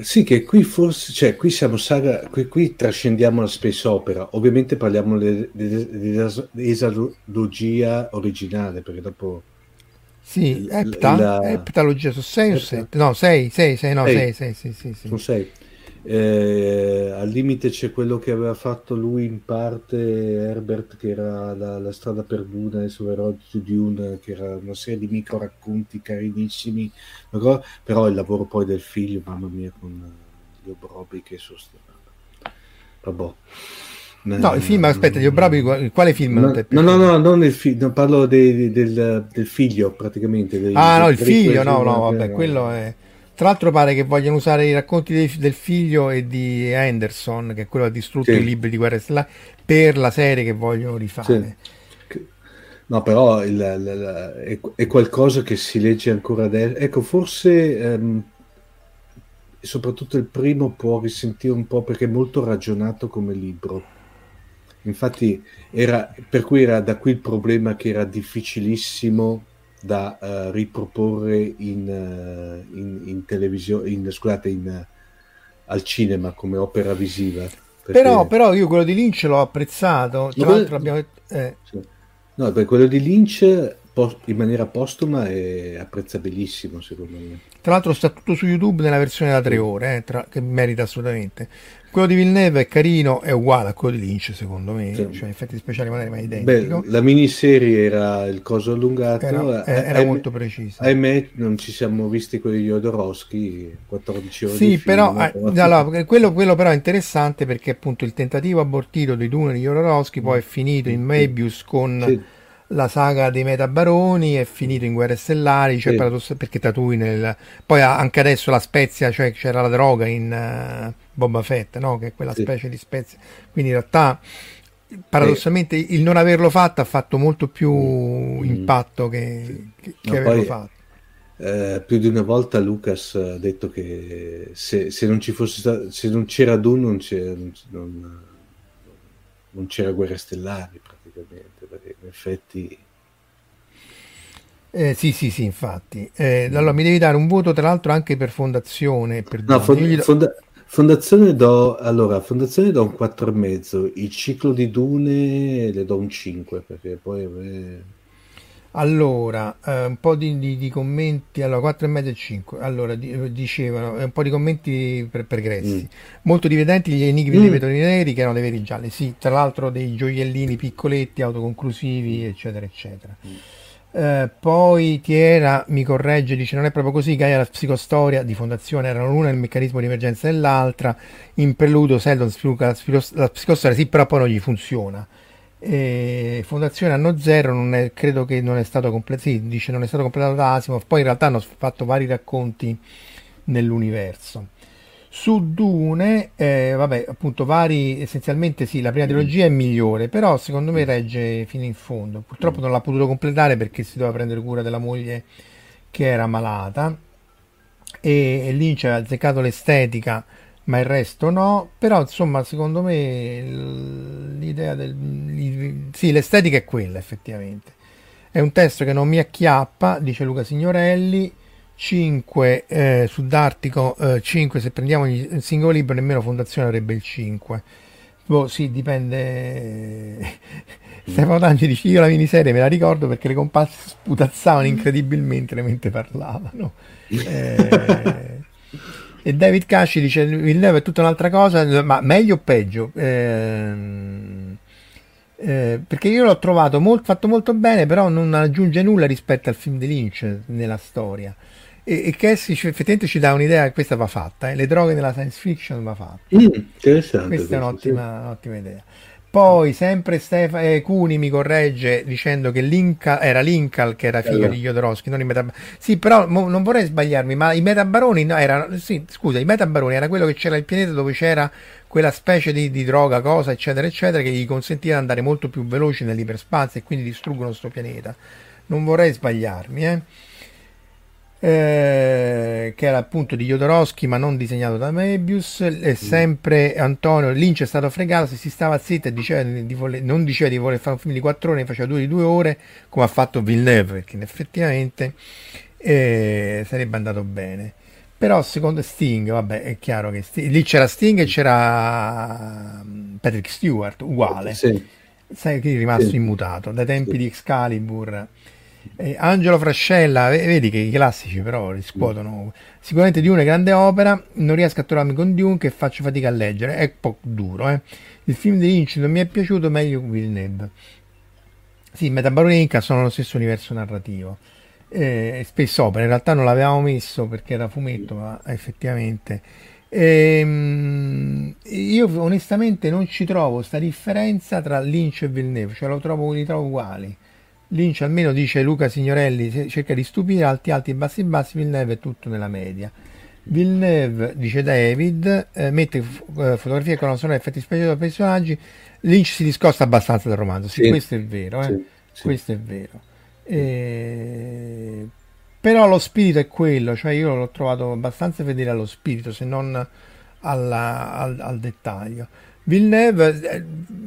Sì, che qui forse, cioè, qui siamo saga, qui, qui trascendiamo la space opera. Ovviamente parliamo dell'esalogia originale, perché dopo. Sì, epta, la... eptalogia su 6 o 7? No, 6, 6, 6, no, 6, 6, sì, sì, sì. Sono 6. Eh, al limite c'è quello che aveva fatto lui in parte Herbert che era la, la strada perduta su Road to Dune che era una serie di micro racconti carinissimi però il lavoro poi del figlio mamma mia con gli obrobi che sono vabbè No, il film, aspetta, gli obrobi, quale film? No, no, no, no, non il film, parlo de, de, del, del, figlio praticamente. Dei, ah, no, il figlio, no, no, vabbè, quello è tra l'altro pare che vogliano usare i racconti dei, del figlio e di Anderson, che è quello che ha distrutto sì. i libri di guerra stellare, per la serie che vogliono rifare. Sì. No, però il, il, il, è, qualcosa che si legge ancora adesso. Ecco, forse ehm, soprattutto il primo può risentire un po' perché è molto ragionato come libro. Infatti, era, per cui era da qui il problema che era difficilissimo da uh, riproporre in, uh, in, in televisione, in, scusate, in, uh, al cinema come opera visiva. Perché... Però, però, io quello di Lynch l'ho apprezzato, tra l'altro abbiamo... Eh. Sì. No, per quello di Lynch in maniera postuma è apprezzabilissimo secondo me. Tra l'altro sta tutto su YouTube nella versione da tre ore, eh, tra, che merita assolutamente. Quello di Villeneuve è carino, è uguale a quello di Lynch secondo me, sì. cioè effetti speciali magari ma è identico. Beh, la miniserie era il coso allungato, era, eh, era molto preciso. Ahimè non ci siamo visti quelli di Jodorowsky, 14 ore Sì, però, film, eh, però... Allora, quello, quello, però è interessante perché appunto il tentativo abortito di Dune di Jodorowsky poi è finito in Mebius con... Sì la saga dei metabaroni è finito in guerre stellari cioè sì. perché Tatooine nel... poi anche adesso la spezia cioè c'era la droga in uh, Boba Fett no? che è quella sì. specie di spezia quindi in realtà paradossalmente eh. il non averlo fatto ha fatto molto più mm. impatto che, che, no, averlo poi, fatto eh, più di una volta Lucas ha detto che se, se non ci fosse stato, se non c'era Dune non c'era, non, non c'era guerre stellari praticamente, in effetti... Eh, sì, sì, sì, infatti. Eh, allora mi devi dare un voto, tra l'altro, anche per fondazione. Per no, fond- fonda- fondazione do allora, fondazione do un 4,5. Il ciclo di Dune le do un 5 perché poi. Eh... Allora, eh, un po' di, di, di, commenti, allora 4 e mezzo e 5, allora di, dicevano, eh, un po' di commenti per, pregressi, mm. molto divertenti gli enigmi mm. dei vettori neri che erano dei veri gialli, sì, tra l'altro dei gioiellini piccoletti, autoconclusivi, eccetera, eccetera. Mm. Eh, poi Tiera mi corregge, dice non è proprio così, Gaia la psicostoria di fondazione erano l'una il meccanismo di emergenza dell'altra, in preludio Seldon sviluppa la, la psicostoria, sì, però poi non gli funziona e Fondazione Anno Zero non è, credo che non è stato completato, sì, dice non è stato completato da Asimov, poi in realtà hanno fatto vari racconti nell'universo. Su Dune, eh, vabbè, appunto, vari, essenzialmente sì, la prima trilogia è migliore, però secondo me regge fino in fondo. Purtroppo non l'ha potuto completare perché si doveva prendere cura della moglie che era malata e, e Lynch ha azzeccato l'estetica ma il resto no. Però, insomma, secondo me l'idea del. Sì, l'estetica è quella, effettivamente. È un testo che non mi acchiappa, dice Luca Signorelli. 5 eh, su D'Artico, eh, 5 se prendiamo il singolo libro, nemmeno Fondazione avrebbe il 5. Boh, sì, dipende. Stefano Tangi dice: Io la miniserie me la ricordo perché le comparse sputazzavano incredibilmente mentre parlavano. Eh, e David Casci dice Villeneuve è tutta un'altra cosa, ma meglio o peggio? Eh, eh, perché io l'ho trovato molt, fatto molto bene, però non aggiunge nulla rispetto al film di Lynch nella storia. E, e Cassi effettivamente ci dà un'idea che questa va fatta, eh? le droghe nella science fiction va fatta. Mm, questa è un'ottima, sì. un'ottima idea. Poi sempre Stefano eh, Cuni mi corregge dicendo che Linka, era Linkal che era figlio allora. di Jodorowsky, non i metabaroni. Sì, però mo, non vorrei sbagliarmi, ma i metabaroni no, erano, sì, scusa, i metabaroni era quello che c'era il pianeta dove c'era quella specie di, di, droga, cosa, eccetera, eccetera, che gli consentiva di andare molto più veloci nell'iperspazio e quindi distruggono questo pianeta. Non vorrei sbagliarmi, eh eh, che era appunto di Jodorowsky ma non disegnato da Mebius e sempre Antonio Lynch è stato fregato se si stava zitto e diceva di voler, non diceva di voler fare un film di quattro ore ne faceva due di due ore come ha fatto Villeneuve perché effettivamente eh, sarebbe andato bene però secondo Sting vabbè è chiaro che Sting, lì c'era Sting e c'era mm, Patrick Stewart uguale sì. sai che è rimasto sì. immutato dai tempi sì. di Excalibur eh, Angelo Frascella, vedi che i classici però riscuotono. Sicuramente di una grande opera, non riesco a trovarmi con Dune che faccio fatica a leggere, è un po' duro. Eh. Il film di Lynch non mi è piaciuto, meglio Villeneuve. Sì, Metabarone e Inca sono lo stesso universo narrativo. Eh, Space Opera, in realtà non l'avevamo messo perché era fumetto, ma effettivamente... Ehm, io onestamente non ci trovo questa differenza tra Lynch e Villeneuve, cioè lo trovo, li trovo uguali Lynch almeno dice Luca Signorelli cerca di stupire alti alti e bassi bassi Villeneuve è tutto nella media. Villeneuve dice David eh, mette eh, fotografie con sonora effetti speciali dei personaggi. Lynch si discosta abbastanza dal romanzo. Sì, sì. questo è vero eh? sì, questo è vero. E... però lo spirito è quello cioè io l'ho trovato abbastanza fedele allo spirito se non alla, al, al dettaglio Villeneuve eh,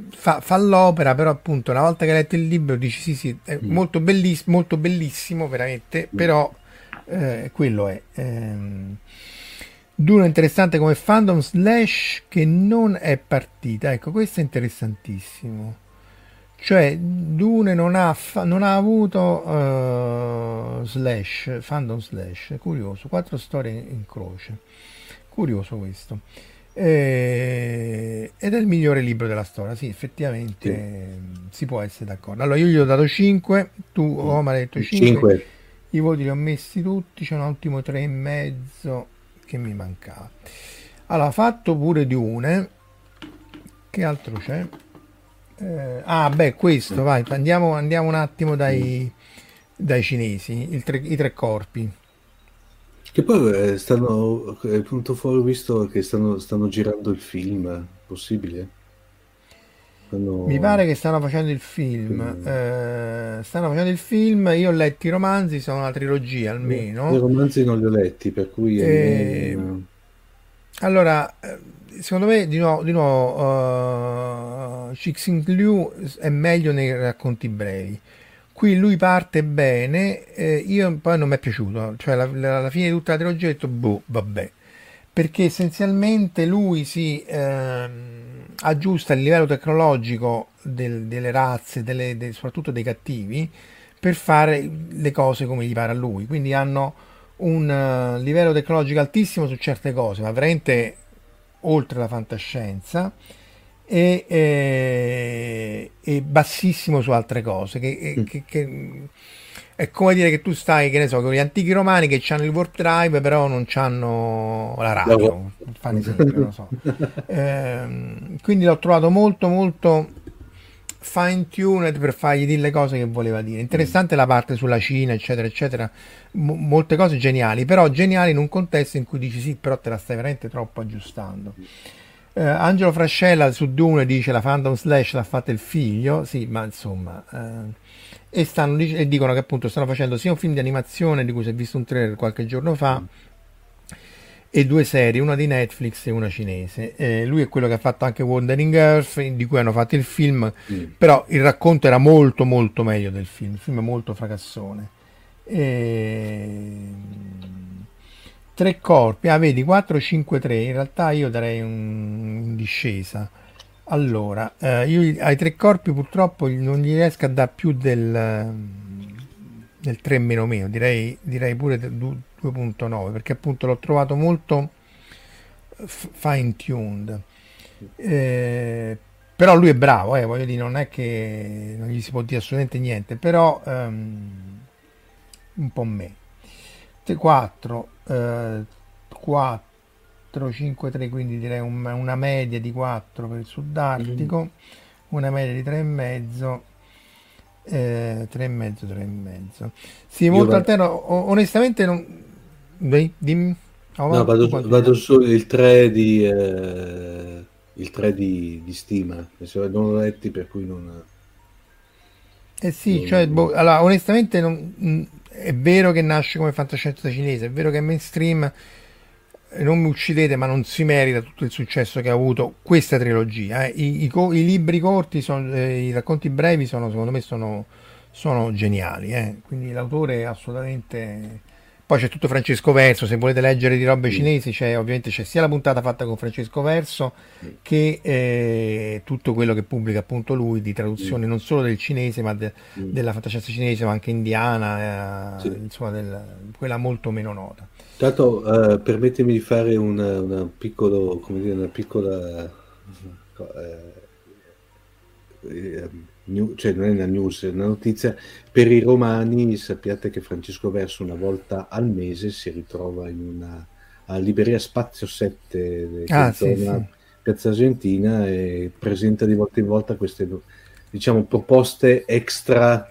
fa, fa, l'opera, però appunto una volta che hai letto il libro dici sì sì, è mm. molto, belliss- molto bellissimo veramente, mm. però eh, quello è. Ehm, Duro interessante come fandom slash che non è partita, ecco questo è interessantissimo. Cioè, Dune non ha, fa- non ha avuto uh, slash, fandom slash, curioso, quattro storie in croce. Curioso questo. Eh, ed è il migliore libro della storia, sì, effettivamente sì. si può essere d'accordo. Allora, io gli ho dato 5, tu Omar hai detto 5. 5. I voti li ho messi tutti, c'è un ottimo 3,5 che mi mancava. Allora, fatto pure di une. Che altro c'è? Eh, ah, beh, questo, vai, andiamo, andiamo un attimo dai, dai cinesi, tre, i tre corpi. Che poi eh, stanno, è venuto fuori visto che stanno, stanno girando il film, possibile? Stanno... Mi pare che stanno facendo il film. Mm. Eh, stanno facendo il film. Io ho letto i romanzi, sono una trilogia almeno. I romanzi non li ho letti, per cui. E... Non... Allora, eh, secondo me, di nuovo, di nuovo uh, Cixin Liu è meglio nei racconti brevi. Qui lui parte bene, eh, io poi non mi è piaciuto, cioè alla fine di tutta la trilogia ho detto, boh, vabbè, perché essenzialmente lui si eh, aggiusta il livello tecnologico del, delle razze, delle, de, soprattutto dei cattivi, per fare le cose come gli pare a lui, quindi hanno un uh, livello tecnologico altissimo su certe cose, ma veramente oltre la fantascienza e, e, e bassissimo su altre cose. Che, mm. che, che, è come dire che tu stai, che ne so, con gli antichi romani che hanno il warp drive, però non hanno la radio. No. Esempio, so. eh, quindi l'ho trovato molto, molto fine tuned per fargli dire le cose che voleva dire. Interessante mm. la parte sulla Cina, eccetera, eccetera. M- molte cose geniali, però geniali in un contesto in cui dici sì, però te la stai veramente troppo aggiustando. Eh, Angelo Frascella su Dune dice la Phantom Slash l'ha fatta il figlio, sì, ma insomma... Eh, e, stanno, e dicono che appunto stanno facendo sia un film di animazione di cui si è visto un trailer qualche giorno fa e due serie, una di Netflix e una cinese. Eh, lui è quello che ha fatto anche Wandering Earth, di cui hanno fatto il film, mm. però il racconto era molto molto meglio del film, il film è molto fracassone. E tre corpi, ah vedi 4, 5, 3, in realtà io darei un, in discesa. Allora, eh, io ai tre corpi purtroppo non gli riesco a dare più del, del 3 meno meno, direi, direi pure 2.9 perché appunto l'ho trovato molto fine tuned. Eh, però lui è bravo, eh, voglio dire, non è che non gli si può dire assolutamente niente, però um, un po' me. 4 eh, 4, 5, 3, quindi direi un, una media di 4 per il Sud Artico, mm. una media di 3,5. Eh, 3,5 3,5 sì molto vado... alterno onestamente non Dai, dimmi oh, no, vado, vado solo il 3 di eh, il 3 di, di stima non letti per cui non eh sì non... cioè boh, allora onestamente non, è vero che nasce come fantascienza cinese, è vero che è mainstream, non mi uccidete, ma non si merita tutto il successo che ha avuto questa trilogia. Eh. I, i, I, libri corti, sono, eh, i racconti brevi, sono, secondo me, sono, sono geniali. Eh. Quindi l'autore è assolutamente poi c'è tutto Francesco Verso, se volete leggere di robe cinesi, c'è, ovviamente c'è sia la puntata fatta con Francesco Verso che eh, tutto quello che pubblica appunto lui di traduzione non solo del cinese, ma de, della fantascienza cinese, ma anche indiana, eh, sì. insomma, del, quella molto meno nota. Tanto eh, permettimi di fare una, una, piccolo, dire, una piccola eh, eh, new, cioè non è una news, è una notizia, per i romani sappiate che Francesco Verso una volta al mese si ritrova in una Libreria Spazio 7 ah, sì, sì. Piazza Argentina e presenta di volta in volta queste diciamo proposte extra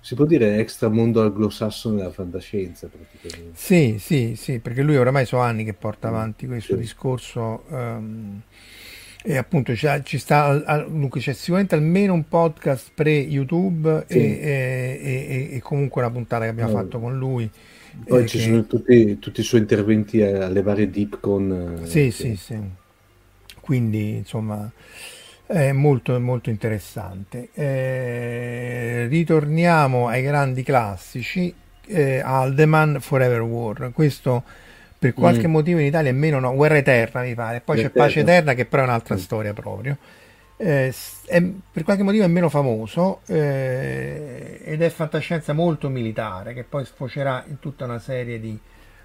si può dire extra mondo anglosassone della fantascienza praticamente. Sì, sì, sì, perché lui oramai sono anni che porta avanti questo sì. discorso um, e appunto ci sta dunque c'è sicuramente almeno un podcast pre YouTube sì. e, e, e, comunque una puntata che abbiamo no. fatto con lui poi eh, ci che... sono tutti, tutti, i suoi interventi alle varie Deepcon eh, sì che... sì sì quindi insomma è molto molto interessante eh, ritorniamo ai grandi classici eh, Aldeman Forever War questo per qualche mm. motivo in Italia è meno no, Guerra Eterna mi pare, poi c'è Pace Eterna che però è un'altra mm. storia proprio. eh, è, per qualche motivo è meno famoso eh, ed è fantascienza molto militare che poi sfocerà in tutta una serie di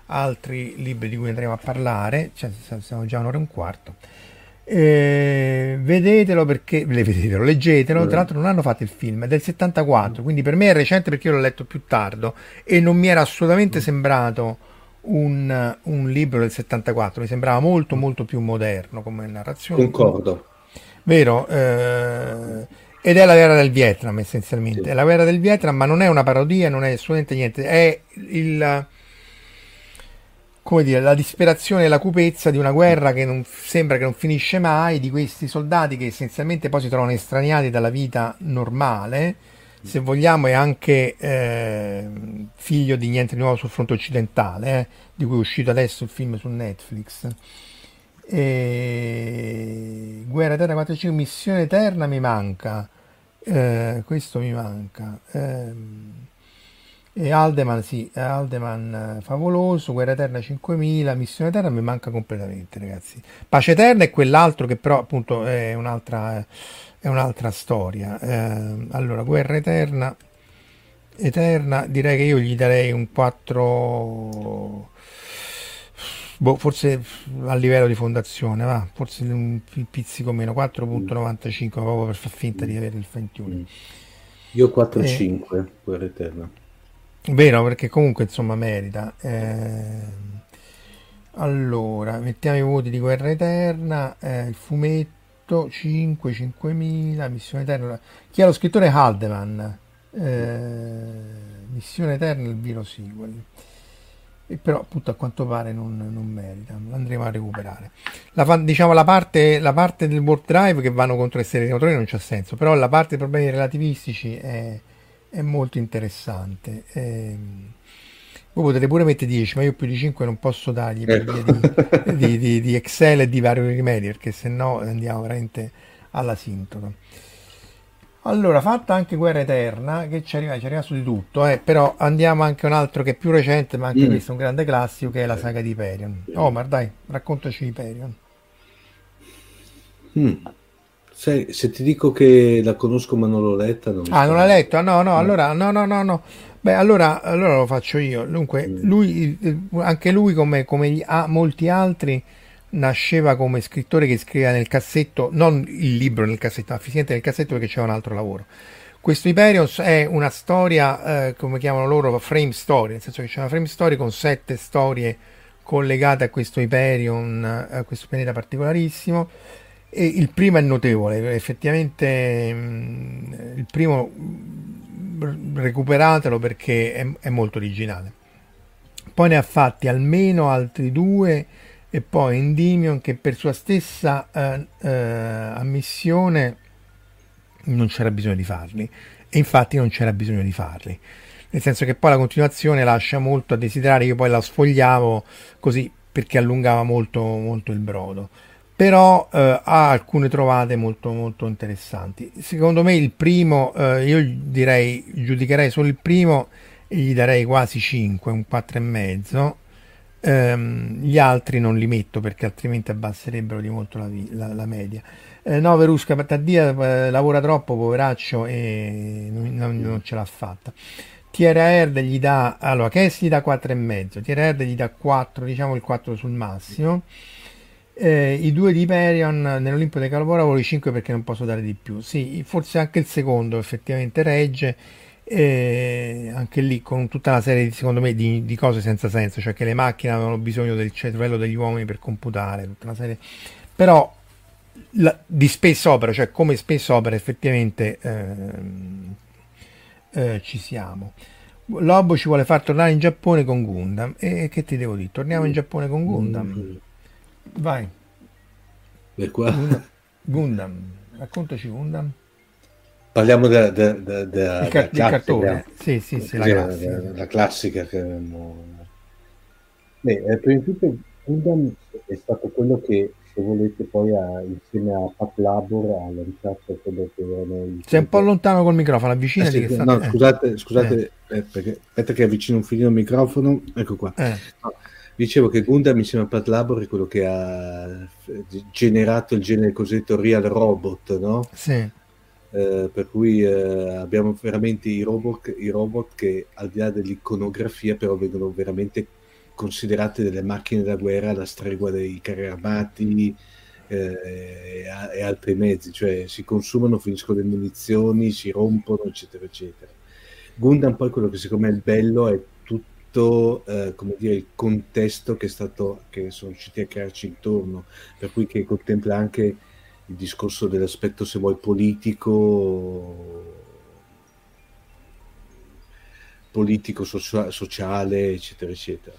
altri libri di cui andremo a parlare, cioè, siamo già un'ora e un quarto. Eh, vedetelo perché vedetelo, leggetelo. Tra l'altro, non hanno fatto il film, è del 74, quindi per me è recente perché io l'ho letto più tardo e non mi era assolutamente sembrato un, un libro del 74, mi sembrava molto, molto più moderno come narrazione. Concordo. Vero? Eh, ed è la guerra del Vietnam essenzialmente. Sì. È la guerra del Vietnam, ma non è una parodia, non è assolutamente niente. È il come dire, la disperazione e la cupezza di una guerra che non, sembra che non finisce mai, di questi soldati che essenzialmente poi si trovano estraniati dalla vita normale, se vogliamo è anche eh, figlio di niente di nuovo sul fronte occidentale, eh, di cui è uscito adesso il film su Netflix. E... Guerra Eterna 45, Missione Eterna mi manca, eh, questo mi manca. Eh, e Aldeman, sì, Aldeman eh, favoloso, Guerra Eterna 5000, Missione Eterna mi manca completamente, ragazzi. Pace Eterna è quell'altro che però appunto è un'altra, è un'altra storia. Eh, allora, Guerra Eterna, Eterna, direi che io gli darei un 4... Boh, forse a livello di fondazione, va, forse un pizzico meno, 4.95 proprio per far finta di avere il 21. Io 4.5, eh, Guerra Eterna. Vero, perché comunque insomma merita. Eh, allora, mettiamo i voti di Guerra Eterna, eh, il fumetto 5, 5000, Missione Eterna. Chi è lo scrittore? Haldeman. Eh, Missione Eterna, il vero sequel. E però appunto a quanto pare non, non merita, andremo a recuperare. La, diciamo la parte, la parte del warp drive che vanno contro le serie di motori non c'ha senso, però la parte dei problemi relativistici è è molto interessante. Eh, voi potete pure mettere 10, ma io più di 5 non posso dargli per ecco. via di, di, di, di, Excel e di vari rimedi, perché se no andiamo veramente alla sintoma. Allora, fatta anche Guerra Eterna, che ci arriva, ci arriva su di tutto, eh, però andiamo anche un altro che è più recente, ma anche mm. questo è un grande classico, che è la saga di Hyperion. Omar, dai, raccontaci Hyperion. Mm. Sai, se ti dico che la conosco ma non l'ho letta... Non ah, non l'ha letta? No, no, allora, no, no, no, no. Beh, allora, allora lo faccio io. Dunque, mm. lui, anche lui, come, come molti altri, nasceva come scrittore che scriveva nel cassetto, non il libro nel cassetto, ma fisicamente nel cassetto perché c'era un altro lavoro. Questo Hyperions è una storia, eh, come chiamano loro, frame story, nel senso che c'è una frame story con sette storie collegate a questo Hyperion, a questo pianeta particolarissimo e il primo è notevole, effettivamente mm, il primo recuperatelo perché è, è, molto originale. Poi ne ha fatti almeno altri due e poi Endymion che per sua stessa eh, eh, ammissione non c'era bisogno di farli. E infatti non c'era bisogno di farli. Nel senso che poi la continuazione lascia molto a desiderare io poi la sfogliavo così perché allungava molto, molto il brodo però eh, ha alcune trovate molto molto interessanti. Secondo me il primo, eh, io direi, giudicherei solo il primo e gli darei quasi 5, un 4,5. Ehm, gli altri non li metto perché altrimenti abbasserebbero di molto la, la, la media. Eh, no, Verusca Tardia eh, lavora troppo, poveraccio, e non, non, ce l'ha fatta. TRR gli dà, allora, Cass gli dà 4,5, TRR gli dà 4, diciamo il 4 sul massimo. Eh, I due di Hyperion nell'Olimpo dei Capolavori, 5 perché non posso dare di più. Sì, forse anche il secondo effettivamente regge, eh, anche lì con tutta una serie secondo me di, di, cose senza senso, cioè che le macchine avevano bisogno del cervello degli uomini per computare, tutta una serie... Però la, di space opera, cioè come space opera effettivamente ehm, eh, ci siamo. Lobo ci vuole far tornare in Giappone con Gundam e che ti devo dire? Torniamo in Giappone con Gundam. Vai. E qua? Gundam. Raccontaci Gundam. Parliamo della, della, della, il, car- della cartone. Sì, sì, sì, la classica. La, la classica che abbiamo... Beh, eh, prima di tutto Gundam è stato quello che se volete poi a, insieme a Pat Labor alla ricerca quello che erano sei un po' lontano col microfono avvicinati eh sì, che no, scusate, scusate eh. Eh, perché, aspetta che avvicino un filino al microfono ecco qua eh. no, Dicevo che Gundam insieme a Pat Labor è quello che ha generato il genere cosiddetto real robot, no? Sì. Eh, per cui eh, abbiamo veramente i robot, i robot che al di là dell'iconografia però vengono veramente considerate delle macchine da guerra alla stregua dei carri armati eh, e, altri mezzi, cioè si consumano, finiscono le munizioni, si rompono, eccetera, eccetera. Gundam poi quello che secondo me è bello è tutto eh, come dire, il contesto che, stato, che sono riusciti a crearci intorno, per cui che contempla anche il discorso dell'aspetto, se vuoi, politico, politico, socia- sociale, eccetera, eccetera.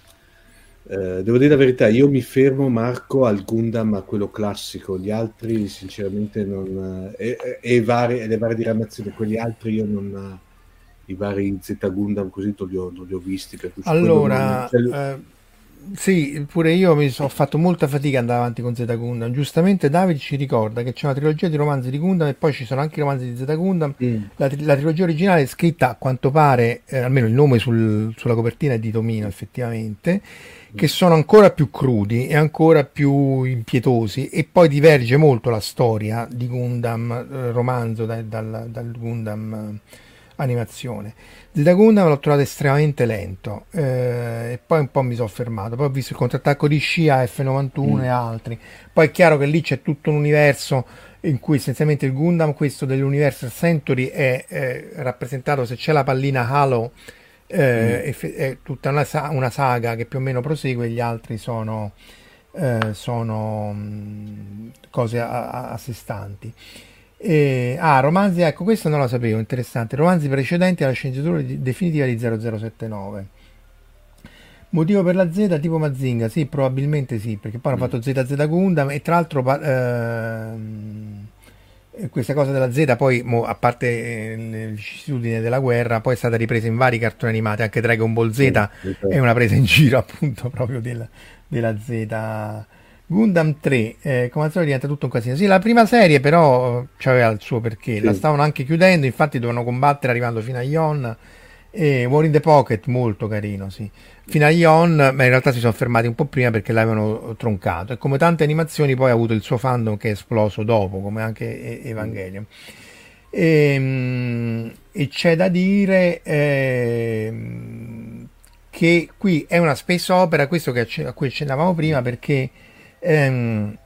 Eh, devo dire la verità, io mi fermo Marco al Gundam, a quello classico, gli altri sinceramente non... E, e, e, varie, le varie diramazioni, quegli altri io non i vari Z Gundam così non li ho, non li ho visti. allora, non... eh, sì, pure io mi sono fatto molta fatica ad andare avanti con Z Gundam. Giustamente David ci ricorda che c'è una trilogia di romanzi di Gundam e poi ci sono anche i romanzi di Z Gundam. Mm. La, la, trilogia originale è scritta a quanto pare, eh, almeno il nome sul, sulla copertina è di Tomino effettivamente, mm. che sono ancora più crudi e ancora più impietosi e poi diverge molto la storia di Gundam, eh, romanzo da, dal, dal Gundam animazione. Zelda Gundam l'ho trovato estremamente lento eh, e poi un po' mi sono fermato. Poi ho visto il contrattacco di Scia, F91 mm. e altri. Poi è chiaro che lì c'è tutto un universo in cui essenzialmente il Gundam, questo dell'Universal Century, è eh, rappresentato se c'è la pallina Halo. Eh, mm. è, è, tutta una, una, saga che più o meno prosegue, gli altri sono, eh, sono mh, mm, cose a, a, a sé stanti. E, ah, romanzi, ecco, questo non lo sapevo, interessante. Romanzi precedenti alla sceneggiatura di, definitiva di 0079. Motivo per la Z tipo Mazinga? Sì, probabilmente sì, perché poi hanno mm. fatto ZZ Gundam e tra l'altro ehm, questa cosa della Z poi, mo, a parte eh, le vicissitudini della guerra, poi è stata ripresa in vari cartoni animati, anche Dragon Ball Z sì, è una presa in giro appunto proprio della, della Z Gundam 3, eh, come al solito diventa tutto un casino. Sì, la prima serie però aveva il suo perché, sì. la stavano anche chiudendo, infatti dovevano combattere arrivando fino a Ion. E War in the Pocket, molto carino, sì. Fino a Ion, ma in realtà si sono fermati un po' prima perché l'avevano troncato. E come tante animazioni poi ha avuto il suo fandom che è esploso dopo, come anche Evangelion. E, ehm, e c'è da dire eh, che qui è una space opera, questo che, a cui accennavamo prima, perché Ehm,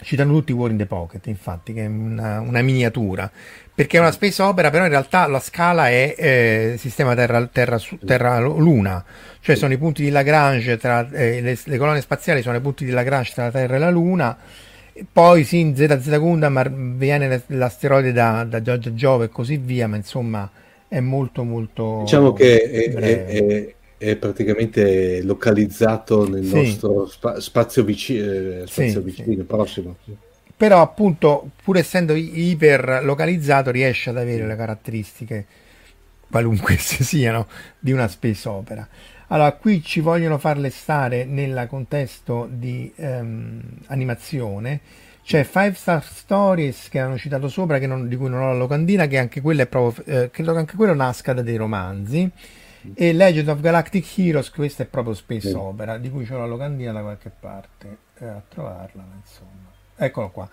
citano tutti War in the Pocket, infatti, che è una, una, miniatura, perché è una space opera, però in realtà la scala è eh, sistema terra, terra, terra, Luna, cioè sono i punti di Lagrange, tra, eh, le, le, colonne spaziali sono i punti di Lagrange tra la Terra e la Luna, poi sì, in ZZ Gundam viene l'asteroide da, da Giove e così via, ma insomma è molto molto... Diciamo che è, è, è praticamente localizzato nel sì. nostro spa- spazio, vici- eh, spazio sì, vicino, sì. prossimo. Però appunto, pur essendo iper localizzato, riesce ad avere le caratteristiche, qualunque siano, di una space opera. Allora, qui ci vogliono farle stare nel contesto di um, animazione. C'è Five Star Stories che hanno citato sopra, non, di cui non ho la locandina, che anche quella è proprio, eh, credo che anche quello nasca da dei romanzi e Legend of Galactic Heroes questa è proprio space sì. opera di cui ho la locandina da qualche parte eh, a trovarla insomma. Eccolo qua.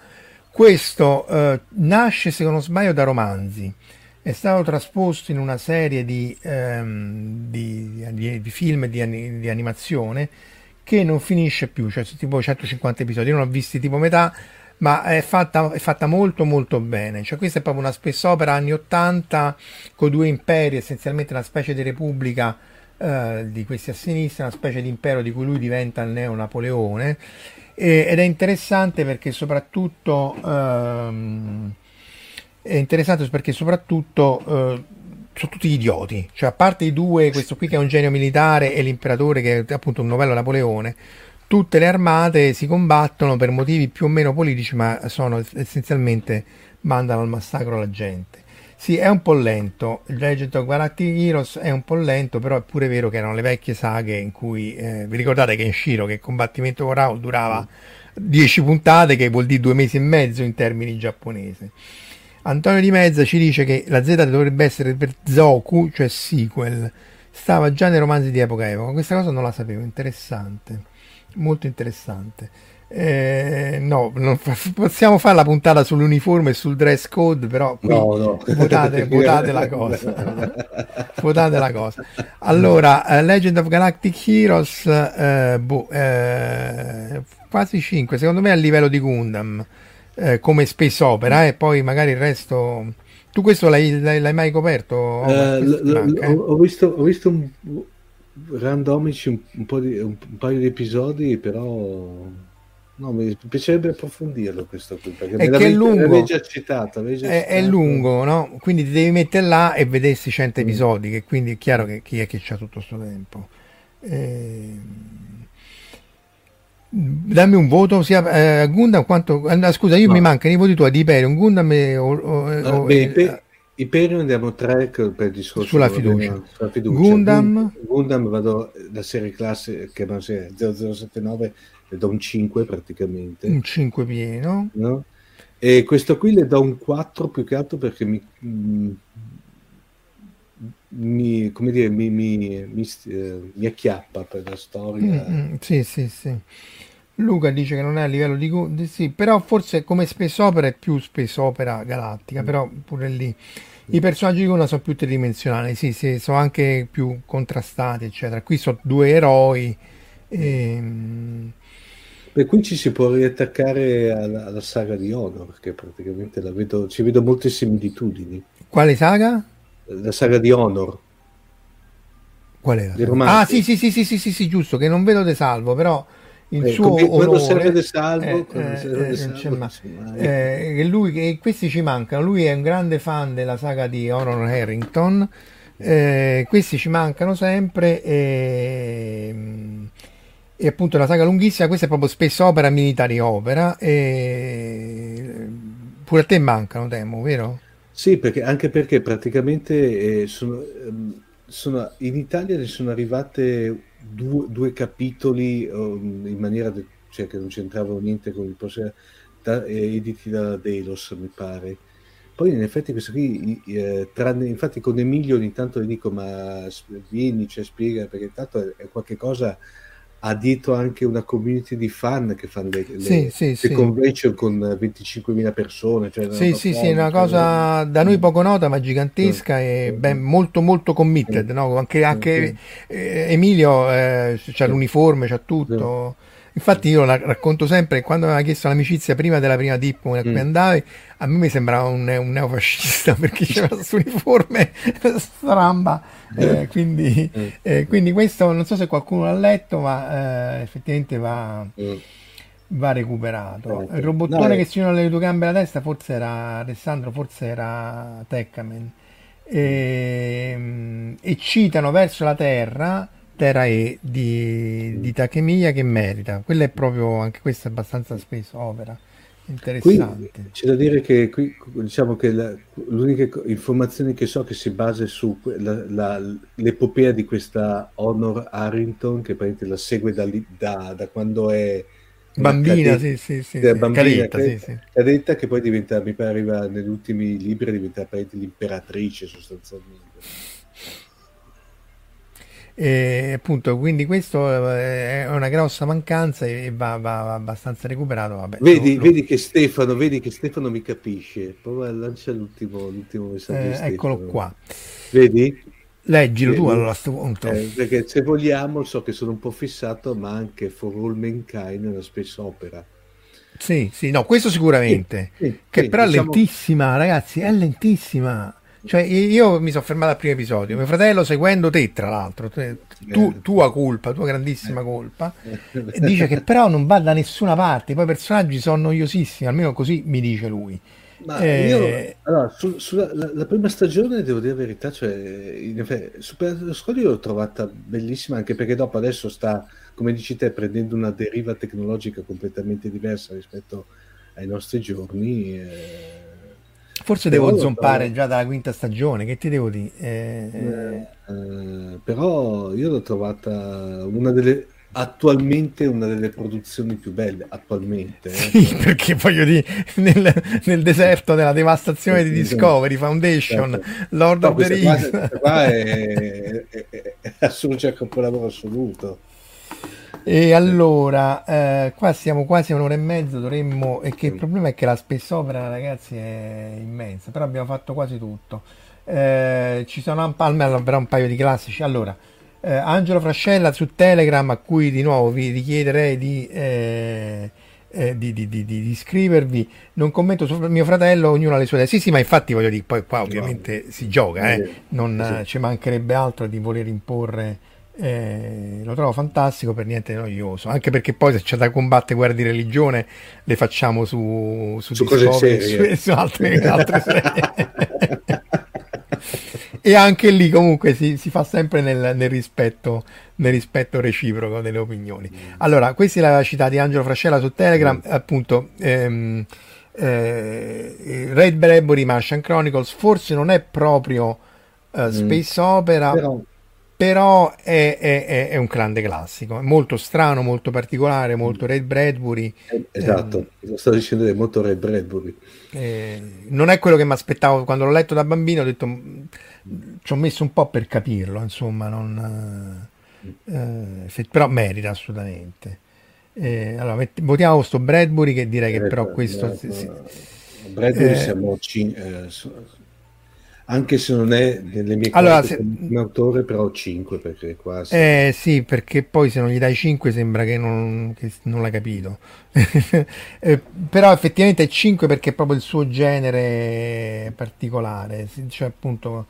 Questo eh, nasce se non sbaglio da romanzi. È stato trasposto in una serie di, ehm, di, di, di film di, di animazione che non finisce più cioè tipo 150 episodi. Io non ho visti tipo metà ma è fatta, è fatta, molto molto bene. Cioè, questa è proprio una spessopera anni 80 con due imperi, essenzialmente una specie di repubblica eh, di questi assionisti, una specie di impero di cui lui diventa il neo Napoleone. Ed è interessante perché soprattutto ehm, è interessante perché soprattutto eh, sono tutti idioti, cioè a parte i due, questo qui che è un genio militare e l'imperatore che è appunto un novello Napoleone, tutte le armate si combattono per motivi più o meno politici, ma sono essenzialmente mandano al massacro la gente. Sì, è un po' lento. Il Legend of Galactic Heroes è un po' lento, però è pure vero che erano le vecchie saghe in cui eh, vi ricordate che in Shiro che il combattimento con Raul durava 10 puntate, che vuol dire due mesi e mezzo in termini giapponesi. Antonio Di Mezza ci dice che la Z dovrebbe essere per Zoku, cioè sequel. Stava già nei romanzi di epoca epoca. Questa cosa non la sapevo, interessante. Molto interessante. Eh, no, fa, possiamo fare la puntata sull'uniforme e sul dress code, però no, no. Votate, votate la cosa. votate la cosa. Allora, uh, Legend of Galactic Heroes, uh, boh, uh, quasi 5, secondo me a livello di Gundam, come space opera, e poi magari il resto... Tu questo l'hai, l'hai, l'hai mai coperto? Oh, l- l- ho, visto, ho visto un, randomici un, un, po di, un, un paio di episodi, però No, mi piacerebbe approfondirlo questo qui, perché è che è lungo, già citato, già è, citato. è, lungo, no? Quindi ti devi mettere là e vedersi 100 mm. episodi, che quindi è chiaro che chi è che c'ha tutto questo tempo. Eh... Dammi un voto sia a eh, Gundam quanto... Eh, scusa, io no. mi mancano i voti tuoi di Hyperion, Gundam e... O, o, ah, beh, Iper- Hyperion andiamo tre per il discorso sulla fiducia. sulla fiducia. Gundam... Gundam vado da serie classe che non sia 0079 le do un 5 praticamente. Un 5 pieno. No? E questo qui le do un 4 più che altro perché mi, mi come dire, mi, mi, mi, eh, mi acchiappa per la storia. Mm-hmm. Sì, sì, sì. Luca dice che non è a livello di... Sì, però forse come space opera è più space opera galattica, mm. però pure lì i personaggi di Guna sono più tridimensionali, sì, sì, sono anche più contrastati, eccetera. Qui sono due eroi. E, ehm, per cui ci si può riattaccare alla, alla saga di Honor, perché praticamente la vedo, ci vedo molte similitudini. Quale saga? La saga di Honor. Qual era? Ah, sì, sì, sì, sì, sì, sì, sì, giusto, che non vedo De Salvo, però il eh, suo quando serve Salvo, eh, serve eh, salvo eh, eh, lui, che questi ci mancano, lui è un grande fan della saga di Honor Harrington, eh, questi ci mancano sempre e e appunto la saga lunghissima, questa è proprio spesso opera militari opera e pure a te mancano temo, vero? Sì, perché, anche perché praticamente eh, sono, ehm, sono, in Italia ne sono arrivate due, due capitoli um, in maniera de, cioè, che non c'entravano niente con il prossimo editi da Delos mi pare. Poi in effetti questo qui eh, tranne, infatti con Emilio ogni tanto gli dico ma vieni cioè spiega perché intanto è, è qualche cosa ha dietro anche una community di fan che fanno le, sì, le, sì, sì. convention con 25.000 persone. Cioè sì, sì, sì, è una cosa da noi poco nota ma gigantesca e ben, molto molto committed. No? Anche, anche eh, Emilio eh, c'ha l'uniforme, c'ha tutto. Infatti io la racconto sempre, quando mi aveva chiesto l'amicizia prima della prima dip come mm. andavi, a me mi sembrava un, un neofascista perché c'era questo uniforme stramba. Eh, quindi, mm. eh, quindi, questo non so se qualcuno l'ha letto, ma eh, effettivamente va, mm. va recuperato. Il robottone no, che si univa alle due gambe alla testa forse era Alessandro, forse era Teccamen. E, ehm, e citano verso la Terra Terra E di, di Takemiya che merita. Quella è proprio, anche questa è abbastanza spesso opera. Interessante. Qui, c'è da dire che qui diciamo che la, l'unica informazione che so che si basa su la, la, l'epopea di questa Honor Harrington che praticamente la segue da, da, da quando è bambina, cadetta, sì, sì, sì, bambina cadetta, cadetta, sì, cadetta, che poi diventa, mi pare arriva negli ultimi libri, diventa l'imperatrice sostanzialmente. E appunto, quindi questo eh, è una grossa mancanza e va, va, abbastanza recuperato. Vabbè, vedi, lo, vedi, che Stefano, vedi che Stefano mi capisce. Prova lancia l'ultimo, l'ultimo messaggio. Eh, eccolo qua. Vedi? Leggilo tu allora a questo punto. Eh, perché se vogliamo, so che sono un po' fissato, ma anche For All Mankind è una spessa opera. Sì, sì, no, questo sicuramente. Sì, sì, che sì, però diciamo... è lentissima, ragazzi, è lentissima. Cioè, io mi sono fermato al primo episodio, mio fratello seguendo te, tra l'altro, tu, tua colpa, tua grandissima colpa, dice che però non va da nessuna parte, poi i personaggi sono noiosissimi, almeno così mi dice lui. Ma eh... io, allora, su, sulla la, la, prima stagione, devo dire la verità, cioè, in effetti, Super Squad l'ho trovata bellissima, anche perché dopo adesso sta, come dici te, prendendo una deriva tecnologica completamente diversa rispetto ai nostri giorni. Eh Forse però devo zompare trovo... già dalla quinta stagione, che ti devo dire? Eh... Eh, eh, però io l'ho trovata una delle attualmente una delle produzioni più belle attualmente eh. sì, perché voglio dire nel, nel, deserto della devastazione di Discovery Foundation certo. Lord no, of the Rings qua, è, è, è, è assoluto, cioè, capolavoro assoluto E allora, eh, qua siamo quasi a un'ora e mezza, dovremmo... E che il problema è che la space opera, ragazzi, è immensa, però abbiamo fatto quasi tutto. Eh, ci sono un, almeno però un paio di classici. Allora, eh, Angelo Frascella su Telegram, a cui di nuovo vi richiederei di... Eh, eh, di, di, di, di, iscrivervi. Non commento su mio fratello, ognuno ha le sue idee. Sì, sì, ma infatti voglio dire, poi qua ovviamente si gioca, eh? non sì. ci mancherebbe altro di voler imporre. Eh, lo trovo fantastico, per niente noioso. Anche perché poi se c'è da combattere guerre di religione, le facciamo su, su, su cose serie, su, su altre, altre serie. e anche lì comunque si, si fa sempre nel, nel, rispetto, nel, rispetto, reciproco delle opinioni. Mm. Allora, questa è la città di Angelo Frascella su Telegram, mm. appunto. Ehm, eh, Red Bradbury Martian Chronicles forse non è proprio uh, Space mm. Opera però, però è, è, è, un grande classico, è molto strano, molto particolare, molto Red Bradbury. Eh, esatto, eh, lo stavo dicendo è molto Red Bradbury. Eh, non è quello che mi aspettavo quando l'ho letto da bambino, ho detto ci ho messo un po' per capirlo, insomma, non, eh, però merita assolutamente. Eh, allora, met- votiamo questo Bradbury che direi che però questo... Sì, sì. Bradbury siamo... Cin- anche se non è nelle mie allora, se... un autore, però 5 perché quasi. Eh sì, perché poi se non gli dai 5 sembra che non, che non l'hai capito. eh, però effettivamente è 5 perché è proprio il suo genere particolare, cioè appunto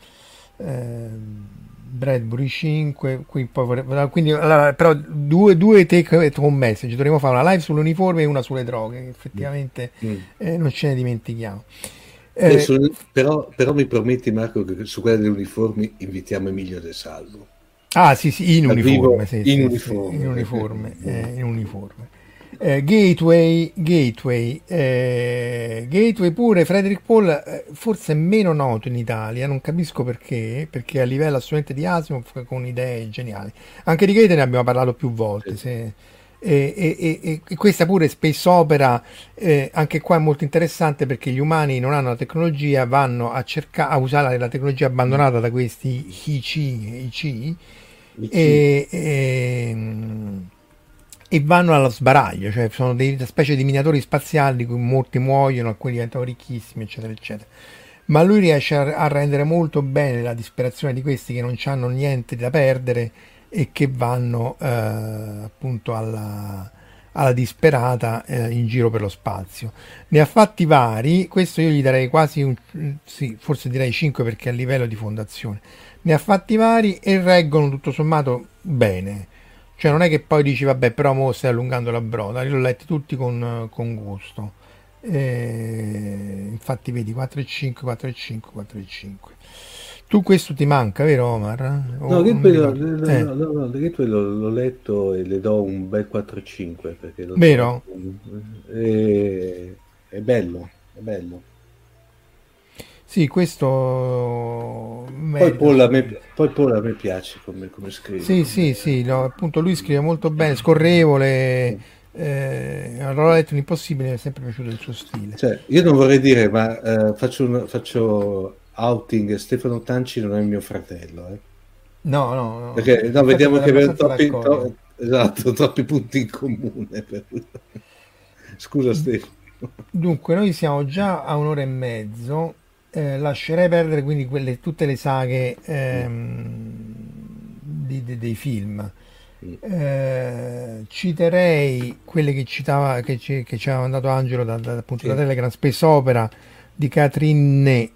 eh, Bradbury 5, qui poi vorrei, quindi allora, però due, due take home message, dovremmo fare una live sull'uniforme e una sulle droghe, effettivamente mm. eh, non ce ne dimentichiamo. Eh, su, però, però, mi prometti Marco che su quella degli uniformi invitiamo Emilio De Salvo. Ah sì, sì, in uniforme. Sì, in, sì, uniforme. in uniforme. Eh, in uniforme. Eh, Gateway, Gateway, eh, Gateway pure Frederick Paul, eh, forse meno noto in Italia, non capisco perché, perché a livello assolutamente di Asimov con idee geniali. Anche di Gateway ne abbiamo parlato più volte. Se, e, e, e, questa pure space opera eh, anche qua è molto interessante perché gli umani non hanno la tecnologia vanno a cercare a usare la tecnologia abbandonata da questi IC, IC e, e, vanno allo sbaraglio cioè sono delle specie di minatori spaziali di cui molti muoiono alcuni diventano ricchissimi eccetera eccetera. Ma lui riesce a, a rendere molto bene la disperazione di questi che non hanno niente da perdere e che vanno eh, appunto alla, alla disperata eh, in giro per lo spazio. Ne ha fatti vari, questo io gli darei quasi un, sì, forse direi 5 perché a livello di fondazione. Ne ha fatti vari e reggono tutto sommato bene. Cioè non è che poi dici vabbè però mo stai allungando la broda, io l'ho letti tutti con, con gusto. E, infatti vedi 4 e 5, 4 e 5, 4 e 5. Tu questo ti manca, vero Omar? O no, Gateway, lo, eh. no, no, no, Gateway l'ho, letto e le do un bel 4-5 perché vero? È, è bello, è bello. Sì, questo poi Paul, a me, poi Paul a me piace come, come scrive. Sì, sì, sì, no, appunto lui scrive molto bene, scorrevole. Eh, allora ho letto l'impossibile, mi è sempre piaciuto il suo stile. Cioè, io non vorrei dire, ma eh, faccio, un, faccio outing Stefano Tanci non è mio fratello. Eh. No, no, no. Perché no, vediamo che abbiamo troppi, to- esatto, troppi punti in comune. Per... Scusa Stefano. Dunque, noi siamo già a un'ora e mezzo. Eh, lascerei perdere quindi quelle, tutte le saghe ehm, di, di, dei film. Eh, citerei quelle che citava che ci, che ci aveva mandato Angelo da, da, appunto, sì. da Telegram Space Opera di Catherine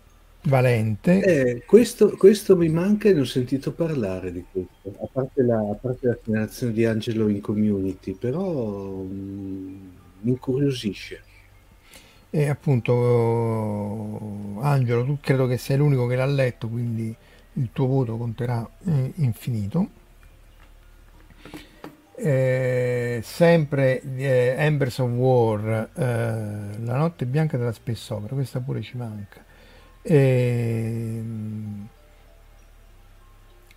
Valente. Eh, questo, questo, mi manca e ne ho sentito parlare di questo, a parte la, a parte la segnalazione di Angelo in community, però mm, mi incuriosisce. E appunto, Angelo, tu credo che sei l'unico che l'ha letto, quindi il tuo voto conterà eh, infinito. Eh, sempre eh, Embers of War, eh, La notte bianca della spessopera, questa pure ci manca. E...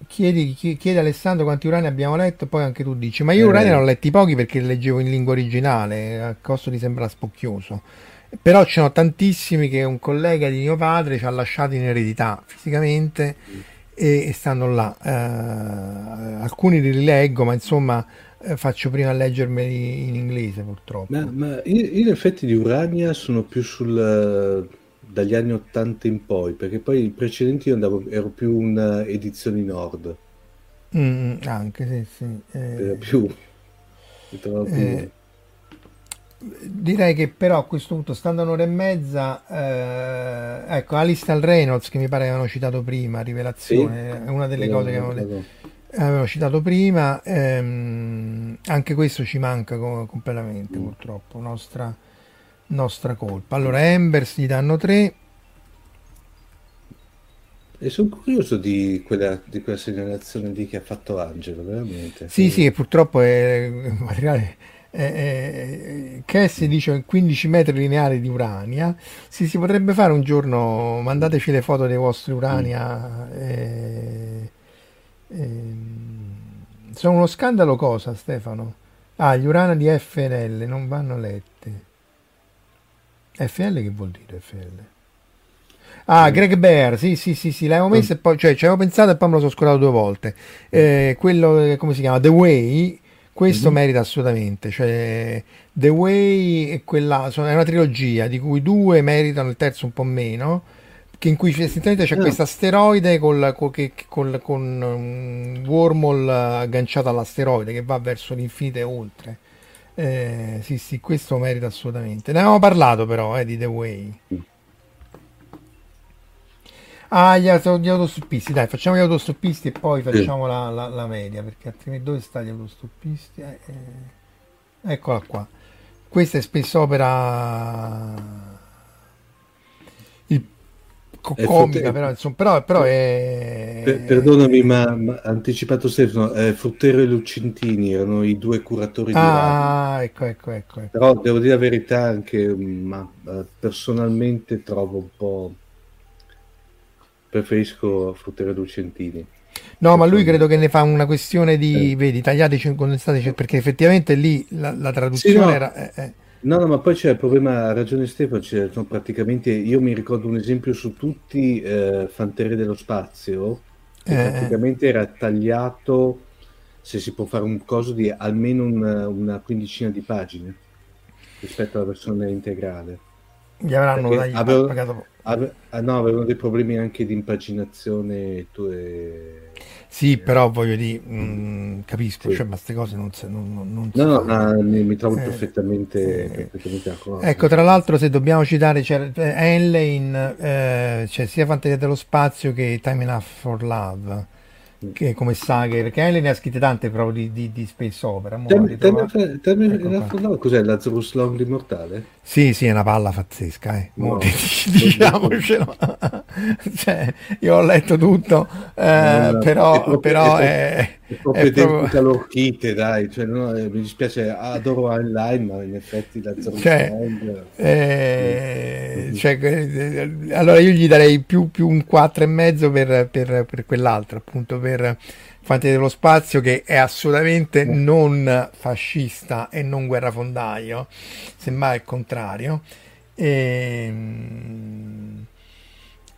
Chiedi, chiedi, Alessandro quanti urani abbiamo letto, poi anche tu dici: Ma io eh. urani ne ho letti pochi perché leggevo in lingua originale, a costo di sembrare spocchioso. Però ce ne ho tantissimi che un collega di mio padre ci ha lasciato in eredità fisicamente e, e stanno là. Uh, alcuni li rileggo, ma insomma eh, faccio prima a leggermeli in inglese purtroppo. Ma, ma io, io in effetti di Urania sono più sul dagli anni 80 in poi, perché poi i precedenti io andavo, ero più un'edizione nord. Mm, anche sì, sì. Eh, era più... più... Eh, direi che però a questo punto, stando un'ora e mezza, eh, ecco, Alistair Reynolds che mi pare avevano citato prima, Rivelazione, sì, è una delle cose che avevano, avevano citato prima, ehm, anche questo ci manca co- completamente mm. purtroppo, nostra nostra colpa. Allora, Embers gli danno 3. E sono curioso di quella, di quella segnalazione lì che ha fatto Angelo, veramente. Sì, sì, purtroppo è materiale. Eh, Cassie dice 15 metri lineari di Urania. Sì, si potrebbe fare un giorno. Mandateci le foto dei vostri Urania. Eh, eh, sono uno scandalo cosa, Stefano? Ah, gli Urania di FNL non vanno letti. FL che vuol dire FL? Ah, Greg Bear, sì, sì, sì, sì, l'avevo messo mm. e poi, cioè, ci avevo pensato e poi me lo sono scordato due volte. Eh, quello, eh, come si chiama? The Way, questo mm-hmm. merita assolutamente. Cioè, The Way è, quella, è una trilogia di cui due meritano, il terzo un po' meno, che in cui essenzialmente c'è no. Ah. questo asteroide col, col, col, con un wormhole agganciato all'asteroide che va verso l'infinito e oltre. Eh, sì, sì, questo merita assolutamente. Ne avevamo parlato però eh, di The Way. Ah, gli, gli autostoppisti, dai, facciamo gli autostoppisti e poi facciamo sì. la, la, la, media, perché altrimenti dove sta gli autostoppisti? Eh, eh, eccola qua. Questa è spesso opera comica, però, insomma, però, però è... Per, perdonami, ma, ma anticipato Stefano, eh, Fruttero e Lucentini erano i due curatori di Ah, ecco, ecco, ecco, ecco, Però devo dire la verità anche, ma eh, personalmente trovo un po'... Preferisco Fruttero e Lucentini. No, ma lui credo che ne fa una questione di, eh. vedi, tagliati, condensati, perché effettivamente lì la, la traduzione sì, no. era... Eh, eh. No, no, ma poi c'è il problema, ha ragione Stefano, c'è, no, praticamente io mi ricordo un esempio su tutti, eh, Fanteria dello Spazio, che eh. praticamente era tagliato, se si può fare un coso di almeno una, una quindicina di pagine rispetto alla versione integrale. Gli avranno dai, avevo, pagato... ave, ah, no, avevano dei problemi anche di impaginazione. Tu e sì, però voglio dire, mh, mm, capisco, sì. cioè, ma queste cose non, si, non, non, no, no, no, mi, mi, trovo eh, perfettamente, eh, perfettamente d'accordo. Ecco, tra l'altro, se dobbiamo citare, c'è eh, Henley in eh, c'è sia Fantasia dello Spazio che Time Enough for Love che come saghe, perché Helen ne ha scritte tante proprio di, di, di space opera. ecco cos'è Lazarus Long l'immortale? Sì, sì, è una palla pazzesca, eh. no, diciamocelo. cioè, io ho letto tutto, eh, no, però, è proprio, però è, è, proprio è proprio... l'orchite, dai, cioè, no, eh, mi dispiace, adoro online, ma in effetti Lazarus cioè, Long... Eh, cioè, eh, allora io gli darei più, più un 4,5 per, per, per quell'altro, appunto, per Fanti dello Spazio che è assolutamente non fascista e non guerrafondaio, semmai il contrario. E, ehm,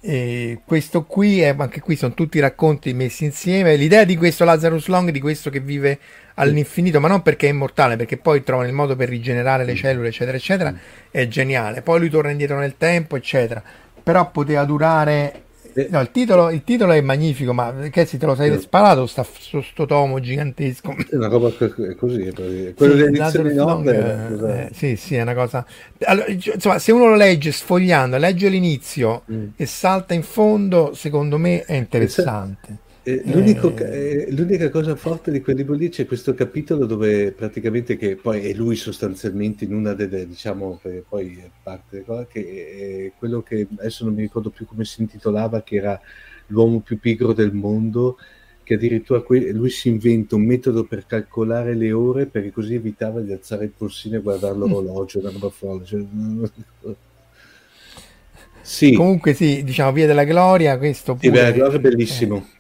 e questo qui, è, anche qui sono tutti racconti messi insieme. L'idea di questo Lazarus Long, di questo che vive all'infinito, ma non perché è immortale, perché poi trova il modo per rigenerare le cellule, eccetera, eccetera, è geniale. Poi lui torna indietro nel tempo, eccetera. Però poteva durare eh, no, il titolo, il titolo, è magnifico, ma che se te lo sei sparato sta, sto, sto tomo gigantesco. È una roba così, quello sì, dell'edizione Long, eh, sì, sì, è una cosa. Allora, insomma, se uno lo legge sfogliando, legge l'inizio mm. e salta in fondo, secondo me è interessante. Eh, eh, l'unica cosa forte di quel libro lì c'è questo capitolo dove praticamente che poi è lui sostanzialmente in una delle diciamo poi è parte che è quello che adesso non mi ricordo più come si intitolava che era l'uomo più pigro del mondo che addirittura que- lui si inventa un metodo per calcolare le ore perché così evitava di alzare il polsino e guardare l'orologio una roba folle cioè, sì. comunque sì diciamo Via della Gloria questo pure, sì, beh, è bellissimo. Eh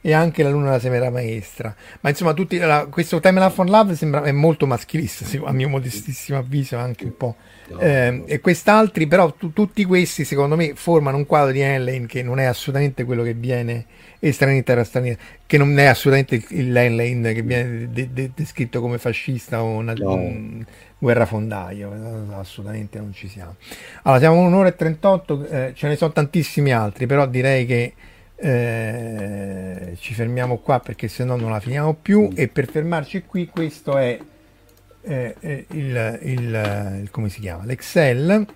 e anche la luna la semera maestra. Ma insomma, tutti, la, questo Timeline for Love sembra, è molto maschilista, a mio modestissimo avviso, anche un po'. Eh, e quest'altri, però, tu, tutti questi, secondo me, formano un quadro di Helen che non è assolutamente quello che viene estraniero terra straniera, che non è assolutamente il Helen che viene de, de, descritto come fascista o una, no. un guerrafondaio, assolutamente non ci siamo. Allora, siamo un'ora e 38, eh, ce ne sono tantissimi altri, però direi che eh, ci fermiamo qua perché se no non la finiamo più. E per fermarci qui questo è eh, eh il, il, il, come si chiama? L'excel.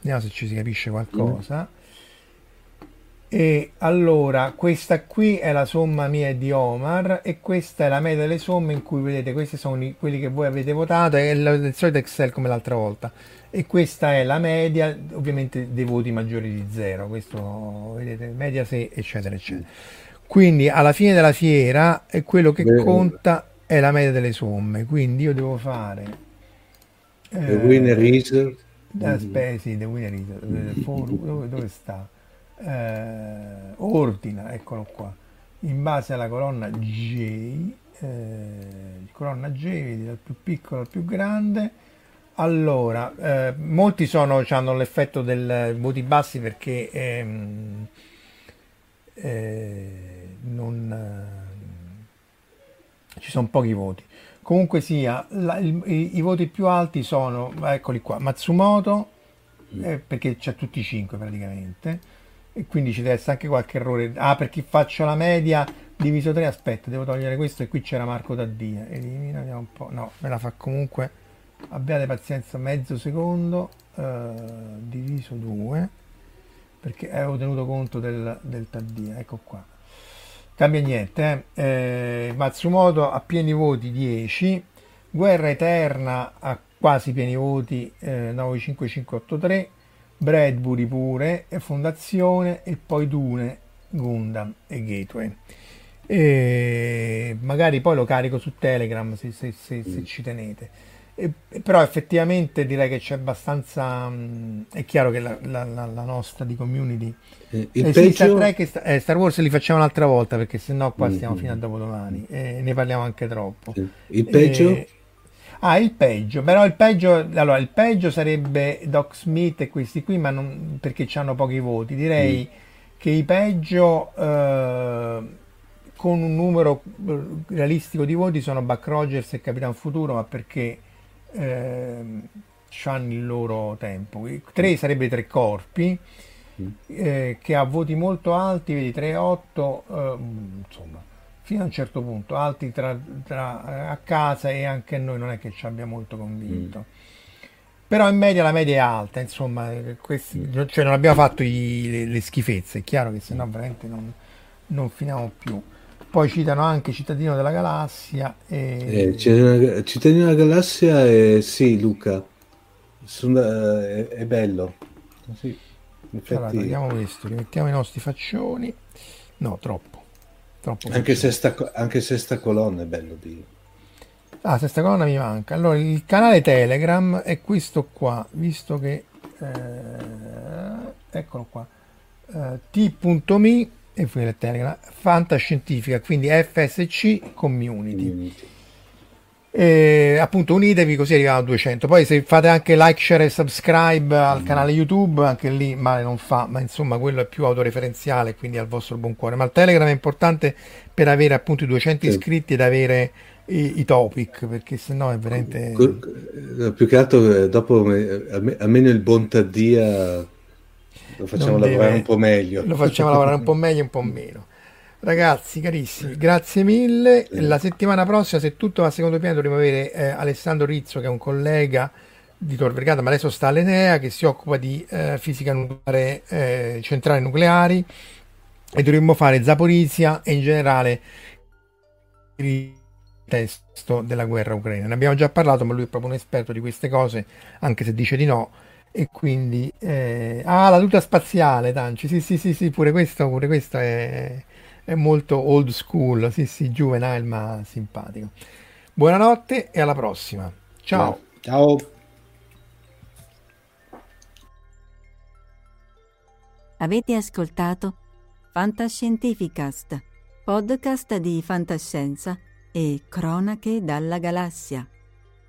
Vediamo se ci si capisce qualcosa. E allora questa qui è la somma mia di Omar e questa è la media delle somme in cui vedete questi sono i, quelli che voi avete votato è il, il solito excel come l'altra volta e questa è la media ovviamente dei voti maggiori di zero. Questo vedete media 6 eccetera eccetera. Quindi alla fine della fiera quello che Beh, conta è la media delle somme. Quindi io devo fare the eh, winner is? aspetta sì, the winner is for, dove, dove, sta? Eh, ordina eccolo qua. In base alla colonna J eh, colonna J vedi dal più piccolo al più grande allora, eh, molti sono, hanno l'effetto del voti bassi perché ehm, eh, non, eh, ci sono pochi voti. Comunque sia, la, il, i, i, voti più alti sono, eccoli qua, Matsumoto, mm. eh, perché c'è tutti i 5 praticamente, e quindi ci deve essere anche qualche errore. Ah, perché faccio la media diviso 3, aspetta, devo togliere questo e qui c'era Marco Taddia. Elimina, un po', no, me la fa comunque abbiate pazienza mezzo secondo eh, diviso 2 perché avevo tenuto conto del, del Taddia ecco qua. Cambia niente eh. Eh, Matsumoto a pieni voti 10 Guerra Eterna a quasi pieni voti eh, 95583 Bradbury pure e Fondazione e poi Dune Gundam e Gateway. E magari poi lo carico su Telegram se, se, se, se ci tenete e, però effettivamente direi che c'è abbastanza mh, mm, è chiaro che la, la, la, la nostra di community eh, il eh, peggio... Star, Trek, eh, Star Wars li facciamo un'altra volta perché sennò qua stiamo mm-hmm. fino a dopodomani e ne parliamo anche troppo il peggio? E... Ah, il peggio, però il peggio, allora, il peggio sarebbe Doc Smith e questi qui, ma non, perché hanno pochi voti. Direi mm. che i peggio eh, con un numero eh, realistico di voti sono Buck Rogers e Capitan Futuro, ma perché eh, hanno il loro tempo. Tre sarebbe tre corpi mm. eh, che ha voti molto alti, vedi 3, 8, eh, insomma, fino a un certo punto, alti tra, tra, eh, a casa e anche noi non è che ci abbia molto convinto. Mm. Però in media la media è alta, insomma, questi, mm. cioè non abbiamo fatto i, le, le, schifezze, è chiaro che se no veramente non, non finiamo più poi citano anche Cittadino della Galassia. E... Eh, Cittadino della Galassia, è... sì, Luca, Sono, è, è, bello. Sì, effetti... Allora, vediamo questo, rimettiamo i nostri faccioni. No, troppo. troppo anche, sesta, anche sesta colonna è bello di... Ah, sesta colonna mi manca. Allora, il canale Telegram è questo qua, visto che... Eh, eccolo qua. Eh, t.me e poi la Telegram, fantascientifica, quindi FSC Community. E, appunto unitevi così arriviamo a 200 poi se fate anche like share e subscribe al mm. canale youtube anche lì male non fa ma insomma quello è più autoreferenziale quindi al vostro buon cuore ma il telegram è importante per avere appunto i 200 sì. iscritti ed avere i, i topic perché sennò è veramente eh, più che altro eh, dopo almeno il Bontadia lo facciamo lavorare deve, un po' meglio. Lo facciamo lavorare un po' meglio e un po' meno. Ragazzi carissimi, grazie mille. La settimana prossima, se tutto va secondo piano, dovremo avere eh, Alessandro Rizzo, che è un collega di Tor Vergata, ma adesso sta all'Enea, che si occupa di eh, fisica nucleare, eh, centrali nucleari, e dovremmo fare Zaporizia e in generale il testo della guerra ucraina. Ne abbiamo già parlato, ma lui è proprio un esperto di queste cose, anche se dice di no e quindi eh, ah la tuta spaziale Tanci. Sì sì sì sì pure questo pure questo è, è molto old school. Sì sì juvenile ma simpatico. Buonanotte e alla prossima. Ciao. Ciao. Avete ascoltato Fantascientificast podcast di fantascienza e cronache dalla galassia.